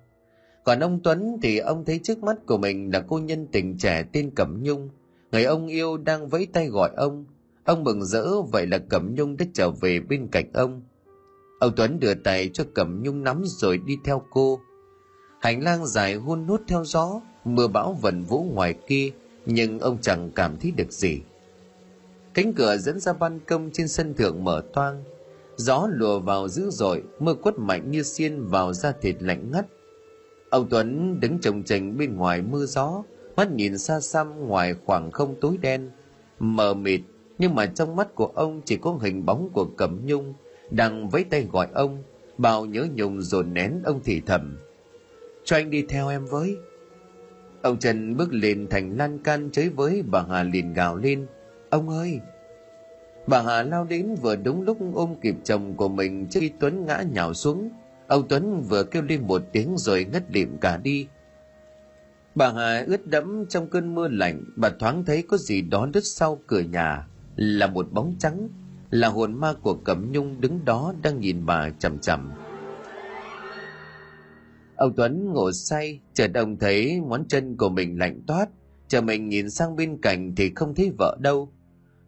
Còn ông tuấn thì ông thấy trước mắt của mình là cô nhân tình trẻ tên cẩm nhung. Người ông yêu đang vẫy tay gọi ông. Ông mừng rỡ vậy là cẩm nhung đã trở về bên cạnh ông. Ông tuấn đưa tay cho cẩm nhung nắm rồi đi theo cô. Hành lang dài hun hút theo gió mưa bão vần vũ ngoài kia nhưng ông chẳng cảm thấy được gì cánh cửa dẫn ra ban công trên sân thượng mở toang. Gió lùa vào dữ dội, mưa quất mạnh như xiên vào da thịt lạnh ngắt. Ông tuấn đứng trồng trành bên ngoài mưa gió, mắt nhìn xa xăm ngoài khoảng không tối đen. Mờ mịt, nhưng mà trong mắt của ông chỉ có hình bóng của cẩm nhung, đang vẫy tay gọi ông, bao nhớ nhung dồn nén ông thì thầm. Cho anh đi theo em với. Ông trần bước lên thành lan can chơi với bà hà liền gào lên ông ơi Bà Hà lao đến vừa đúng lúc ôm kịp chồng của mình trước khi Tuấn ngã nhào xuống. Ông Tuấn vừa kêu lên một tiếng rồi ngất lịm cả đi. Bà Hà ướt đẫm trong cơn mưa lạnh, bà thoáng thấy có gì đó đứt sau cửa nhà, là một bóng trắng, là hồn ma của Cẩm Nhung đứng đó đang nhìn bà chằm chằm. Ông Tuấn ngồi say, chợt ông thấy ngón chân của mình lạnh toát, chờ mình nhìn sang bên cạnh thì không thấy vợ đâu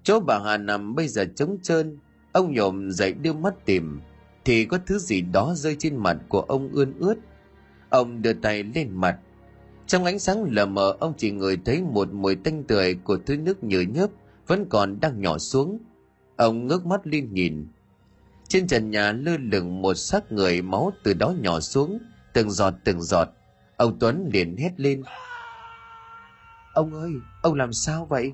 chỗ bà hà nằm bây giờ trống trơn. Ông nhổm dậy đưa mắt tìm. Thì có thứ gì đó rơi trên mặt của ông ươn ướt. Ông đưa tay lên mặt. Trong ánh sáng lờ mờ, ông chỉ ngửi thấy một mùi tanh tươi của thứ nước nhựa nhớp vẫn còn đang nhỏ xuống. Ông ngước mắt lên nhìn. Trên trần nhà lơ lửng một xác người máu từ đó nhỏ xuống, từng giọt từng giọt. Ông tuấn liền hét lên. Ông ơi, ông làm sao vậy?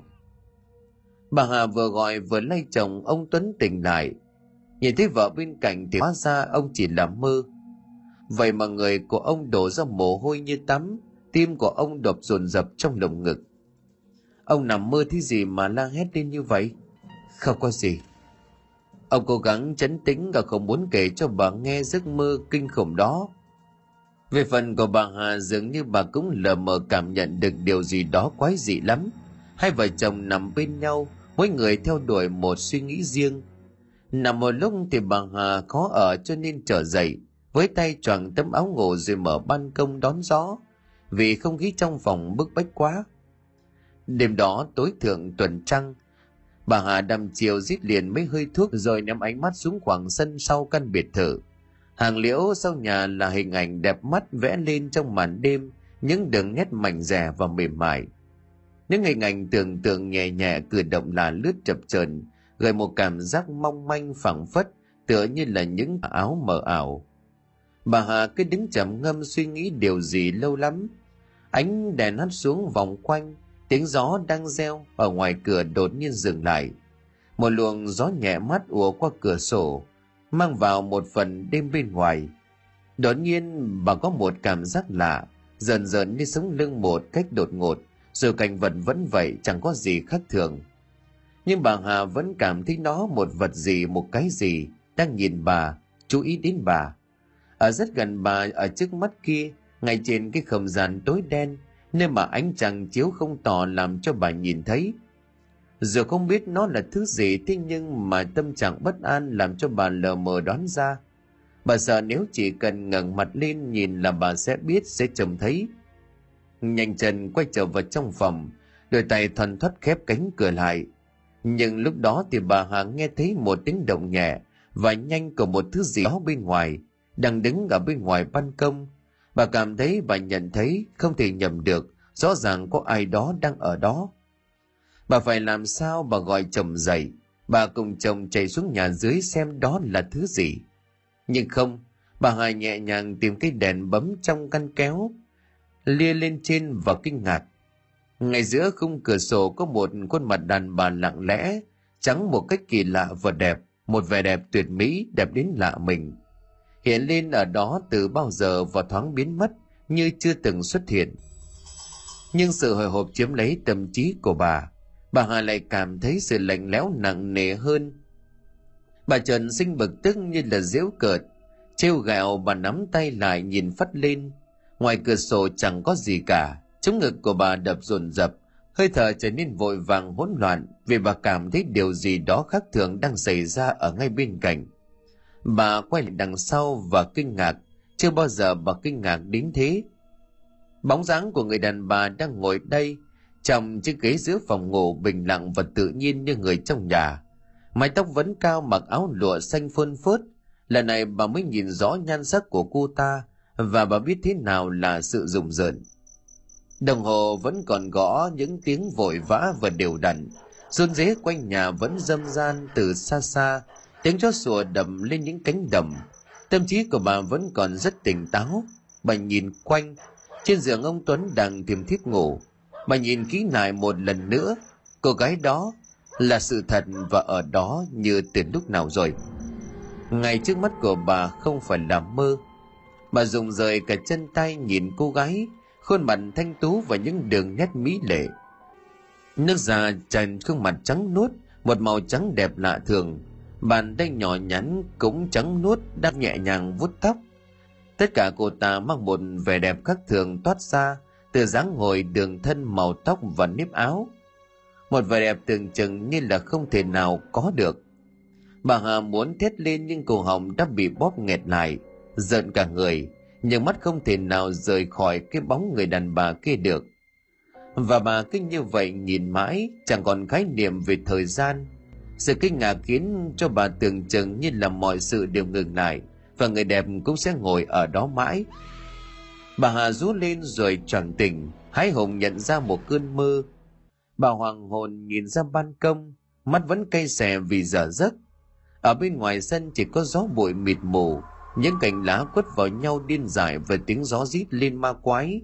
Bà hà vừa gọi vừa lay chồng ông tuấn tỉnh lại. Nhìn thấy vợ bên cạnh thì hóa ra ông chỉ là mơ. Vậy mà người của ông đổ ra mồ hôi như tắm, tim của ông đập dồn dập trong lồng ngực. Ông nằm mơ thứ gì mà la hét lên như vậy? Không có gì. Ông cố gắng chấn tĩnh và không muốn kể cho bà nghe giấc mơ kinh khủng đó. Về phần của bà hà, dường như bà cũng lờ mờ cảm nhận được điều gì đó quái dị lắm. Hai vợ chồng nằm bên nhau mỗi người theo đuổi một suy nghĩ riêng. Nằm một lúc thì bà hà khó ở cho nên trở dậy, với tay choàng tấm áo ngủ rồi mở ban công đón gió, vì không khí trong phòng bức bách quá. Đêm đó tối thượng tuần trăng, bà hà đăm chiều rít liền mấy hơi thuốc rồi ném ánh mắt xuống khoảng sân sau căn biệt thự. Hàng liễu sau nhà là hình ảnh đẹp mắt vẽ lên trong màn đêm, những đường nét mảnh rẻ và mềm mại những hình ảnh tưởng tượng nhẹ nhẹ, cử động là lướt chập chờn, gợi một cảm giác mong manh phẳng phất, tựa như là những áo mờ ảo. Bà hà cứ đứng trầm ngâm suy nghĩ điều gì lâu lắm. Ánh đèn hắt xuống vòng quanh, tiếng gió đang reo ở ngoài cửa đột nhiên dừng lại. Một luồng gió nhẹ mắt ùa qua cửa sổ, mang vào một phần đêm bên ngoài. Đột nhiên, bà có một cảm giác lạ, dần dần như sống lưng một cách đột ngột sự cảnh vật vẫn vậy, chẳng có gì khác thường. Nhưng bà hà vẫn cảm thấy nó một vật gì, một cái gì. Đang nhìn bà, chú ý đến bà. Ở rất gần bà, ở trước mắt kia, ngay trên cái không gian tối đen, nơi mà ánh trăng chiếu không tỏ làm cho bà nhìn thấy. Giờ không biết nó là thứ gì, thế nhưng mà tâm trạng bất an làm cho bà lờ mờ đoán ra. Bà sợ nếu chỉ cần ngẩng mặt lên nhìn là bà sẽ biết, sẽ trông thấy nhanh chân quay trở vào trong phòng, đôi tay thoăn thoắt khép cánh cửa lại. Nhưng lúc đó thì bà hà nghe thấy một tiếng động nhẹ và nhanh của một thứ gì đó bên ngoài, đang đứng ở bên ngoài ban công. Bà cảm thấy bà nhận thấy không thể nhầm được, rõ ràng có ai đó đang ở đó. Bà phải làm sao bà gọi chồng dậy? Bà cùng chồng chạy xuống nhà dưới xem đó là thứ gì. Nhưng không, bà hà nhẹ nhàng tìm cái đèn bấm trong căn kéo lia lên trên và kinh ngạc. Ngay giữa khung cửa sổ có một khuôn mặt đàn bà lặng lẽ, trắng một cách kỳ lạ và đẹp, một vẻ đẹp tuyệt mỹ, đẹp đến lạ mình. Hiện lên ở đó từ bao giờ và thoáng biến mất, như chưa từng xuất hiện. Nhưng sự hồi hộp chiếm lấy tâm trí của bà. Bà hà lại cảm thấy sự lạnh lẽo nặng nề hơn. Bà trần sinh bực tức như là diễu cợt, trêu gạo bà nắm tay lại nhìn phát lên ngoài cửa sổ chẳng có gì cả. Chống ngực của bà đập dồn dập hơi thở trở nên vội vàng, hỗn loạn, vì bà cảm thấy điều gì đó khác thường đang xảy ra ở ngay bên cạnh. Bà quay lại đằng sau và kinh ngạc. Chưa bao giờ bà kinh ngạc đến thế. Bóng dáng của người đàn bà đang ngồi đây, trong chiếc ghế giữa phòng ngủ bình lặng và tự nhiên như người trong nhà. Mái tóc vẫn cao, mặc áo lụa xanh phơn phớt. Lần này bà mới nhìn rõ nhan sắc của cô ta và bà biết thế nào là sự rùng rợn. Đồng hồ vẫn còn gõ những tiếng vội vã và đều đặn. Run rế quanh nhà vẫn dâm gian từ xa xa. Tiếng chó sủa đầm lên những cánh đầm tâm trí của bà vẫn còn rất tỉnh táo. Bà nhìn quanh. Trên giường ông tuấn đang tiềm thiếp ngủ. Bà nhìn kỹ lại một lần nữa. Cô gái đó là sự thật và ở đó như từ lúc nào rồi. Ngày trước mắt của bà không phải là mơ bà dùng rời cả chân tay nhìn cô gái, khuôn mặt thanh tú và những đường nét mỹ lệ. Nước da tràn khuôn mặt trắng nuốt, một màu trắng đẹp lạ thường. Bàn tay nhỏ nhắn cũng trắng nuốt đang nhẹ nhàng vuốt tóc. Tất cả cô ta mang một vẻ đẹp khác thường toát ra từ dáng ngồi đường thân màu tóc và nếp áo. Một vẻ đẹp tưởng chừng như là không thể nào có được. Bà hà muốn thét lên nhưng cổ họng đã bị bóp nghẹt lại giận cả người, nhưng mắt không thể nào rời khỏi cái bóng người đàn bà kia được. Và bà cứ như vậy nhìn mãi, chẳng còn khái niệm về thời gian. Sự kinh ngạc khiến cho bà tưởng chừng như là mọi sự đều ngừng lại, và người đẹp cũng sẽ ngồi ở đó mãi. Bà hà rú lên rồi choàng tỉnh, hái hùng nhận ra một cơn mơ. Bà hoàng hồn nhìn ra ban công, mắt vẫn cay xè vì dở giấc. Ở bên ngoài sân chỉ có gió bụi mịt mù những cành lá quất vào nhau điên dại và tiếng gió rít lên ma quái.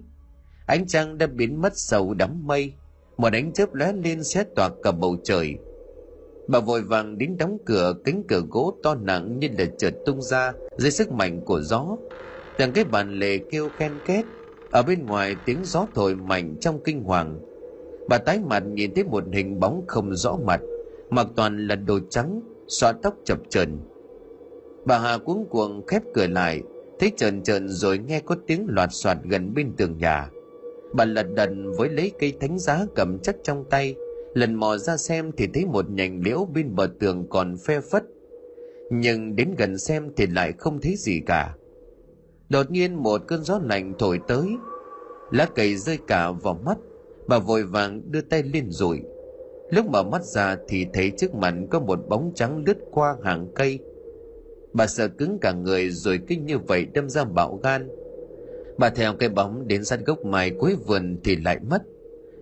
Ánh trăng đã biến mất sầu đám mây. Một ánh chớp lóe lên xé toạc cả bầu trời. Bà vội vàng đến đóng cửa, cánh cửa gỗ to nặng như là chợt tung ra dưới sức mạnh của gió. Từng cái bàn lề kêu ken két. Ở bên ngoài, tiếng gió thổi mạnh trong kinh hoàng. Bà tái mặt nhìn thấy một hình bóng không rõ mặt, mặc toàn là đồ trắng xõa tóc chập chờn bà hà cuống cuồng khép cửa lại, thấy trần trần rồi nghe có tiếng loạt soạt gần bên tường nhà. Bà lật đần với lấy cây thánh giá cầm chắc trong tay, lần mò ra xem thì thấy một nhành liễu bên bờ tường còn phe phất. Nhưng đến gần xem thì lại không thấy gì cả. Đột nhiên một cơn gió lạnh thổi tới, lá cây rơi cả vào mắt. Bà vội vàng đưa tay lên rủi lúc mở mắt ra thì thấy trước mặt có một bóng trắng lướt qua hàng cây bà sợ cứng cả người rồi kinh như vậy đâm ra bạo gan. Bà theo cái bóng đến sát gốc mai cuối vườn thì lại mất.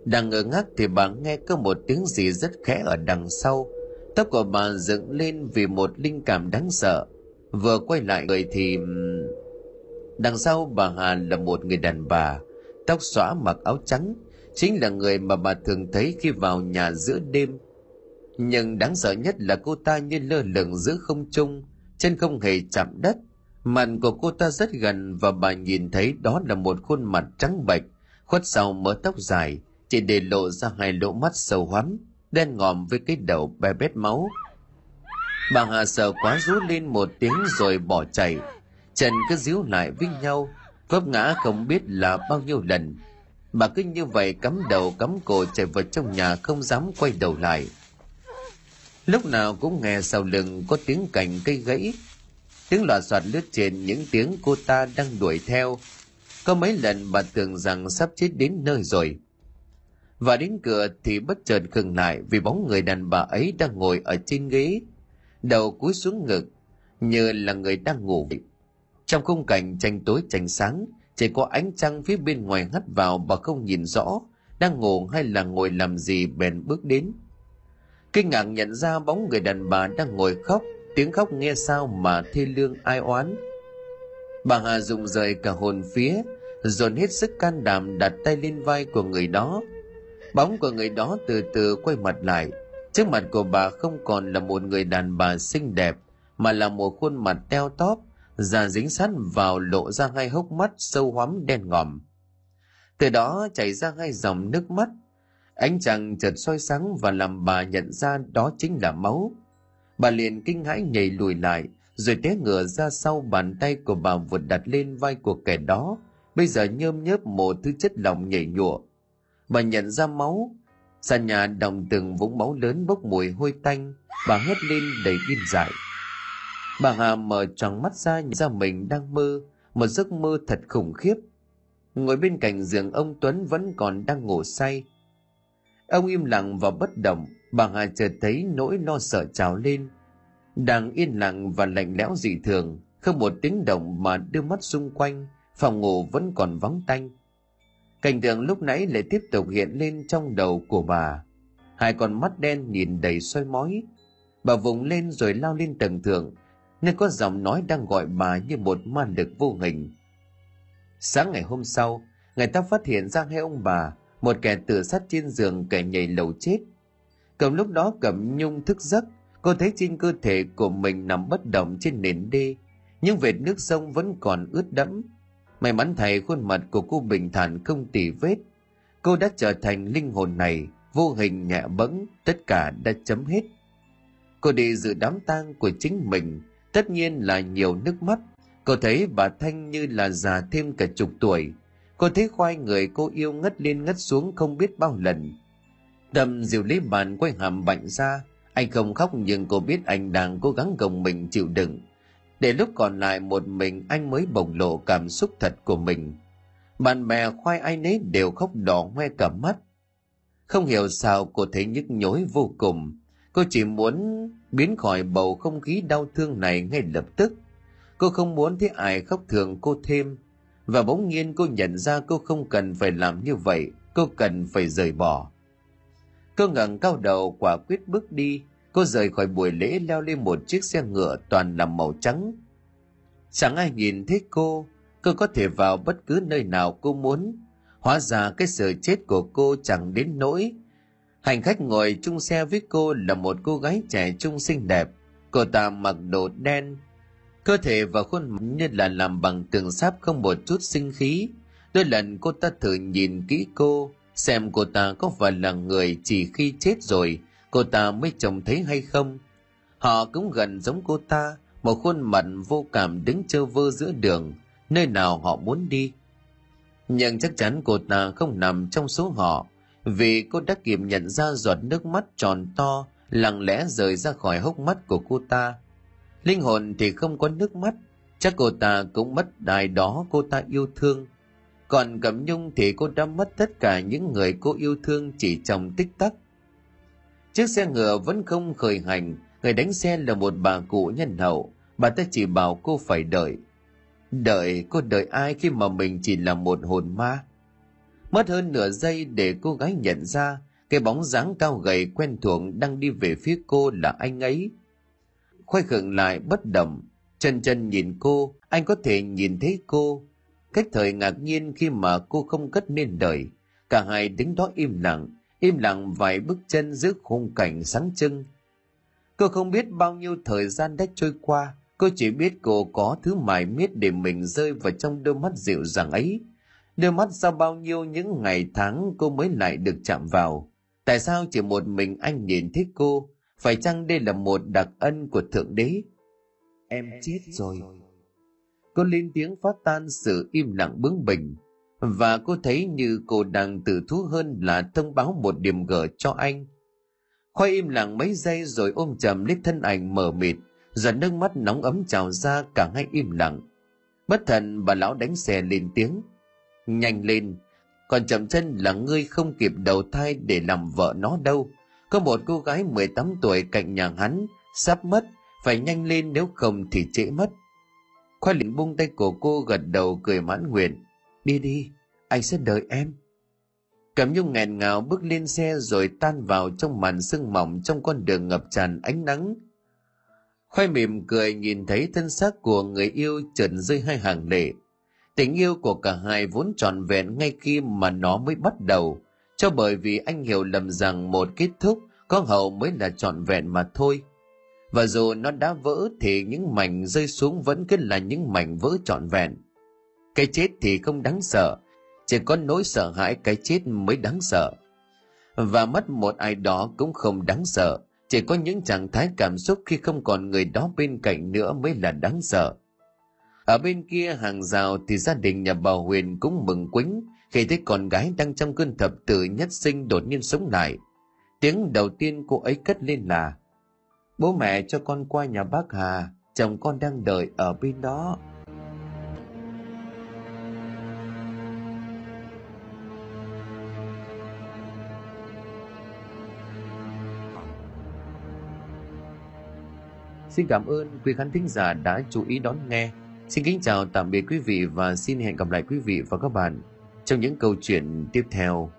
Đang ngơ ngác thì bà nghe có một tiếng gì rất khẽ ở đằng sau. Tóc của bà dựng lên vì một linh cảm đáng sợ. Vừa quay lại người thì đằng sau bà hà là một người đàn bà, tóc xõa mặc áo trắng. Chính là người mà bà thường thấy khi vào nhà giữa đêm. Nhưng đáng sợ nhất là cô ta như lơ lửng giữa không trung chân không hề chạm đất. Mặt của cô ta rất gần và bà nhìn thấy đó là một khuôn mặt trắng bệch, khuất sau mớ tóc dài, chỉ để lộ ra hai lỗ mắt sâu hoắm, đen ngòm với cái đầu be bét máu. Bà hà sợ quá rú lên một tiếng rồi bỏ chạy. Chân cứ díu lại với nhau, vấp ngã không biết là bao nhiêu lần. Bà cứ như vậy cắm đầu cắm cổ chạy vào trong nhà không dám quay đầu lại lúc nào cũng nghe sau lưng có tiếng cành cây gãy. Tiếng loạt soạt lướt trên những tiếng cô ta đang đuổi theo. Có mấy lần bà tưởng rằng sắp chết đến nơi rồi. Và đến cửa thì bất chợt khừng lại vì bóng người đàn bà ấy đang ngồi ở trên ghế, đầu cúi xuống ngực, như là người đang ngủ. Trong khung cảnh tranh tối tranh sáng, chỉ có ánh trăng phía bên ngoài hắt vào, bà không nhìn rõ, đang ngủ hay là ngồi làm gì bèn bước đến kinh ngạc nhận ra bóng người đàn bà đang ngồi khóc, tiếng khóc nghe sao mà thê lương ai oán. Bà hà dùng rời cả hồn phía, dồn hết sức can đảm đặt tay lên vai của người đó. Bóng của người đó từ từ quay mặt lại. Trước mặt của bà không còn là một người đàn bà xinh đẹp, mà là một khuôn mặt teo tóp, da dính sát vào lộ ra hai hốc mắt sâu hoắm đen ngòm. Từ đó chảy ra hai dòng nước mắt ánh trăng chợt soi sáng và làm bà nhận ra đó chính là máu. Bà liền kinh hãi nhảy lùi lại, rồi té ngửa ra sau bàn tay của bà vụt đặt lên vai của kẻ đó. Bây giờ nhơm nhớp một thứ chất lỏng nhảy nhụa. Bà nhận ra máu. Sàn nhà đồng từng vũng máu lớn bốc mùi hôi tanh. Bà hét lên đầy điên dại. Bà hà mở tròn mắt ra nhìn ra mình đang mơ, một giấc mơ thật khủng khiếp. Ngồi bên cạnh giường ông tuấn vẫn còn đang ngủ say ông im lặng và bất động, bà hà chợt thấy nỗi lo sợ trào lên. Đang yên lặng và lạnh lẽo dị thường, không một tiếng động mà đưa mắt xung quanh, phòng ngủ vẫn còn vắng tanh. Cảnh tượng lúc nãy lại tiếp tục hiện lên trong đầu của bà. Hai con mắt đen nhìn đầy soi mói. Bà vùng lên rồi lao lên tầng thượng, nơi có giọng nói đang gọi bà như một ma lực vô hình. Sáng ngày hôm sau, người ta phát hiện ra hai ông bà một kẻ tự sát trên giường kẻ nhảy lầu chết. Cầm lúc đó cẩm nhung thức giấc. Cô thấy trên cơ thể của mình nằm bất động trên nền đê. Nhưng vệt nước sông vẫn còn ướt đẫm. May mắn thầy khuôn mặt của cô bình thản không tỉ vết. Cô đã trở thành linh hồn này. Vô hình nhẹ bẫng, tất cả đã chấm hết. Cô đi dự đám tang của chính mình. Tất nhiên là nhiều nước mắt. Cô thấy bà thanh như là già thêm cả chục tuổi cô thấy khoai người cô yêu ngất lên ngất xuống không biết bao lần. Đầm dịu lấy bàn quay hàm bạnh ra, anh không khóc nhưng cô biết anh đang cố gắng gồng mình chịu đựng. Để lúc còn lại một mình, anh mới bộc lộ cảm xúc thật của mình. Bạn bè khoai ai nấy đều khóc đỏ hoe cả mắt. Không hiểu sao cô thấy nhức nhối vô cùng. Cô chỉ muốn biến khỏi bầu không khí đau thương này ngay lập tức. Cô không muốn thấy ai khóc thường cô thêm và bỗng nhiên cô nhận ra cô không cần phải làm như vậy, cô cần phải rời bỏ. Cô ngẩng cao đầu, quả quyết bước đi. Cô rời khỏi buổi lễ leo lên một chiếc xe ngựa toàn là màu trắng. Chẳng ai nhìn thấy cô. Cô có thể vào bất cứ nơi nào cô muốn. Hóa ra cái sự chết của cô chẳng đến nỗi. Hành khách ngồi chung xe với cô là một cô gái trẻ trung xinh đẹp. Cô ta mặc đồ đen cơ thể và khuôn mặt như là làm bằng tường sáp không một chút sinh khí. Đôi lần cô ta thử nhìn kỹ cô, xem cô ta có phải là người chỉ khi chết rồi, cô ta mới trông thấy hay không. Họ cũng gần giống cô ta, một khuôn mặt vô cảm đứng chơ vơ giữa đường, nơi nào họ muốn đi. Nhưng chắc chắn cô ta không nằm trong số họ, vì cô đã kịp nhận ra giọt nước mắt tròn to, lặng lẽ rời ra khỏi hốc mắt của cô ta linh hồn thì không có nước mắt, chắc cô ta cũng mất đài đó cô ta yêu thương. Còn cẩm nhung thì cô đã mất tất cả những người cô yêu thương chỉ trong tích tắc. Chiếc xe ngựa vẫn không khởi hành, người đánh xe là một bà cụ nhân hậu, bà ta chỉ bảo cô phải đợi. Đợi cô đợi ai khi mà mình chỉ là một hồn ma? Mất hơn nửa giây để cô gái nhận ra, cái bóng dáng cao gầy quen thuộc đang đi về phía cô là anh ấy khoai khựng lại bất động. Chân chân nhìn cô, anh có thể nhìn thấy cô. Cách thời ngạc nhiên khi mà cô không cất nên đời. Cả hai đứng đó im lặng im lặng vài bước chân giữa khung cảnh sáng trưng. Cô không biết bao nhiêu thời gian đã trôi qua, cô chỉ biết cô có thứ mải miết để mình rơi vào trong đôi mắt dịu dàng ấy. Đôi mắt sau bao nhiêu những ngày tháng cô mới lại được chạm vào. Tại sao chỉ một mình anh nhìn thấy cô? Phải chăng đây là một đặc ân của thượng đế? Em chết rồi. Cô lên tiếng phát tan sự im lặng bướng bỉnh. Và cô thấy như cô đang tự thú hơn là thông báo một điểm gở cho anh. Khoai im lặng mấy giây rồi ôm chầm lấy thân ảnh mờ mịt, giọt nước mắt nóng ấm trào ra cả hai im lặng. Bất thần, bà lão đánh xe lên tiếng. Nhanh lên, còn chậm chân là ngươi không kịp đầu thai để làm vợ nó đâu có một cô gái 18 tuổi cạnh nhà hắn, sắp mất, phải nhanh lên, nếu không thì trễ mất. Khoai liền buông tay của cô, gật đầu, cười mãn nguyện. Đi đi, anh sẽ đợi em. Cẩm nhung nghẹn ngào bước lên xe rồi tan vào trong màn sương mỏng trong con đường ngập tràn ánh nắng. Khoai mỉm cười nhìn thấy thân xác của người yêu trượt rơi hai hàng lệ. Tình yêu của cả hai vốn trọn vẹn ngay khi mà nó mới bắt đầu cho bởi vì anh hiểu lầm rằng một kết thúc có hậu mới là trọn vẹn mà thôi. Và dù nó đã vỡ thì những mảnh rơi xuống vẫn cứ là những mảnh vỡ trọn vẹn. Cái chết thì không đáng sợ, chỉ có nỗi sợ hãi cái chết mới đáng sợ. Và mất một ai đó cũng không đáng sợ, chỉ có những trạng thái cảm xúc khi không còn người đó bên cạnh nữa mới là đáng sợ. Ở bên kia hàng rào thì gia đình nhà bà huyền cũng mừng quính khi thấy con gái đang trong cơn thập tử nhất sinh đột nhiên sống lại, tiếng đầu tiên cô ấy cất lên là, bố mẹ cho con qua nhà bác hà, chồng con đang đợi ở bên đó Xin cảm ơn quý khán thính giả đã chú ý đón nghe. Xin kính chào, tạm biệt quý vị và xin hẹn gặp lại quý vị và các bạn trong những câu chuyện tiếp theo.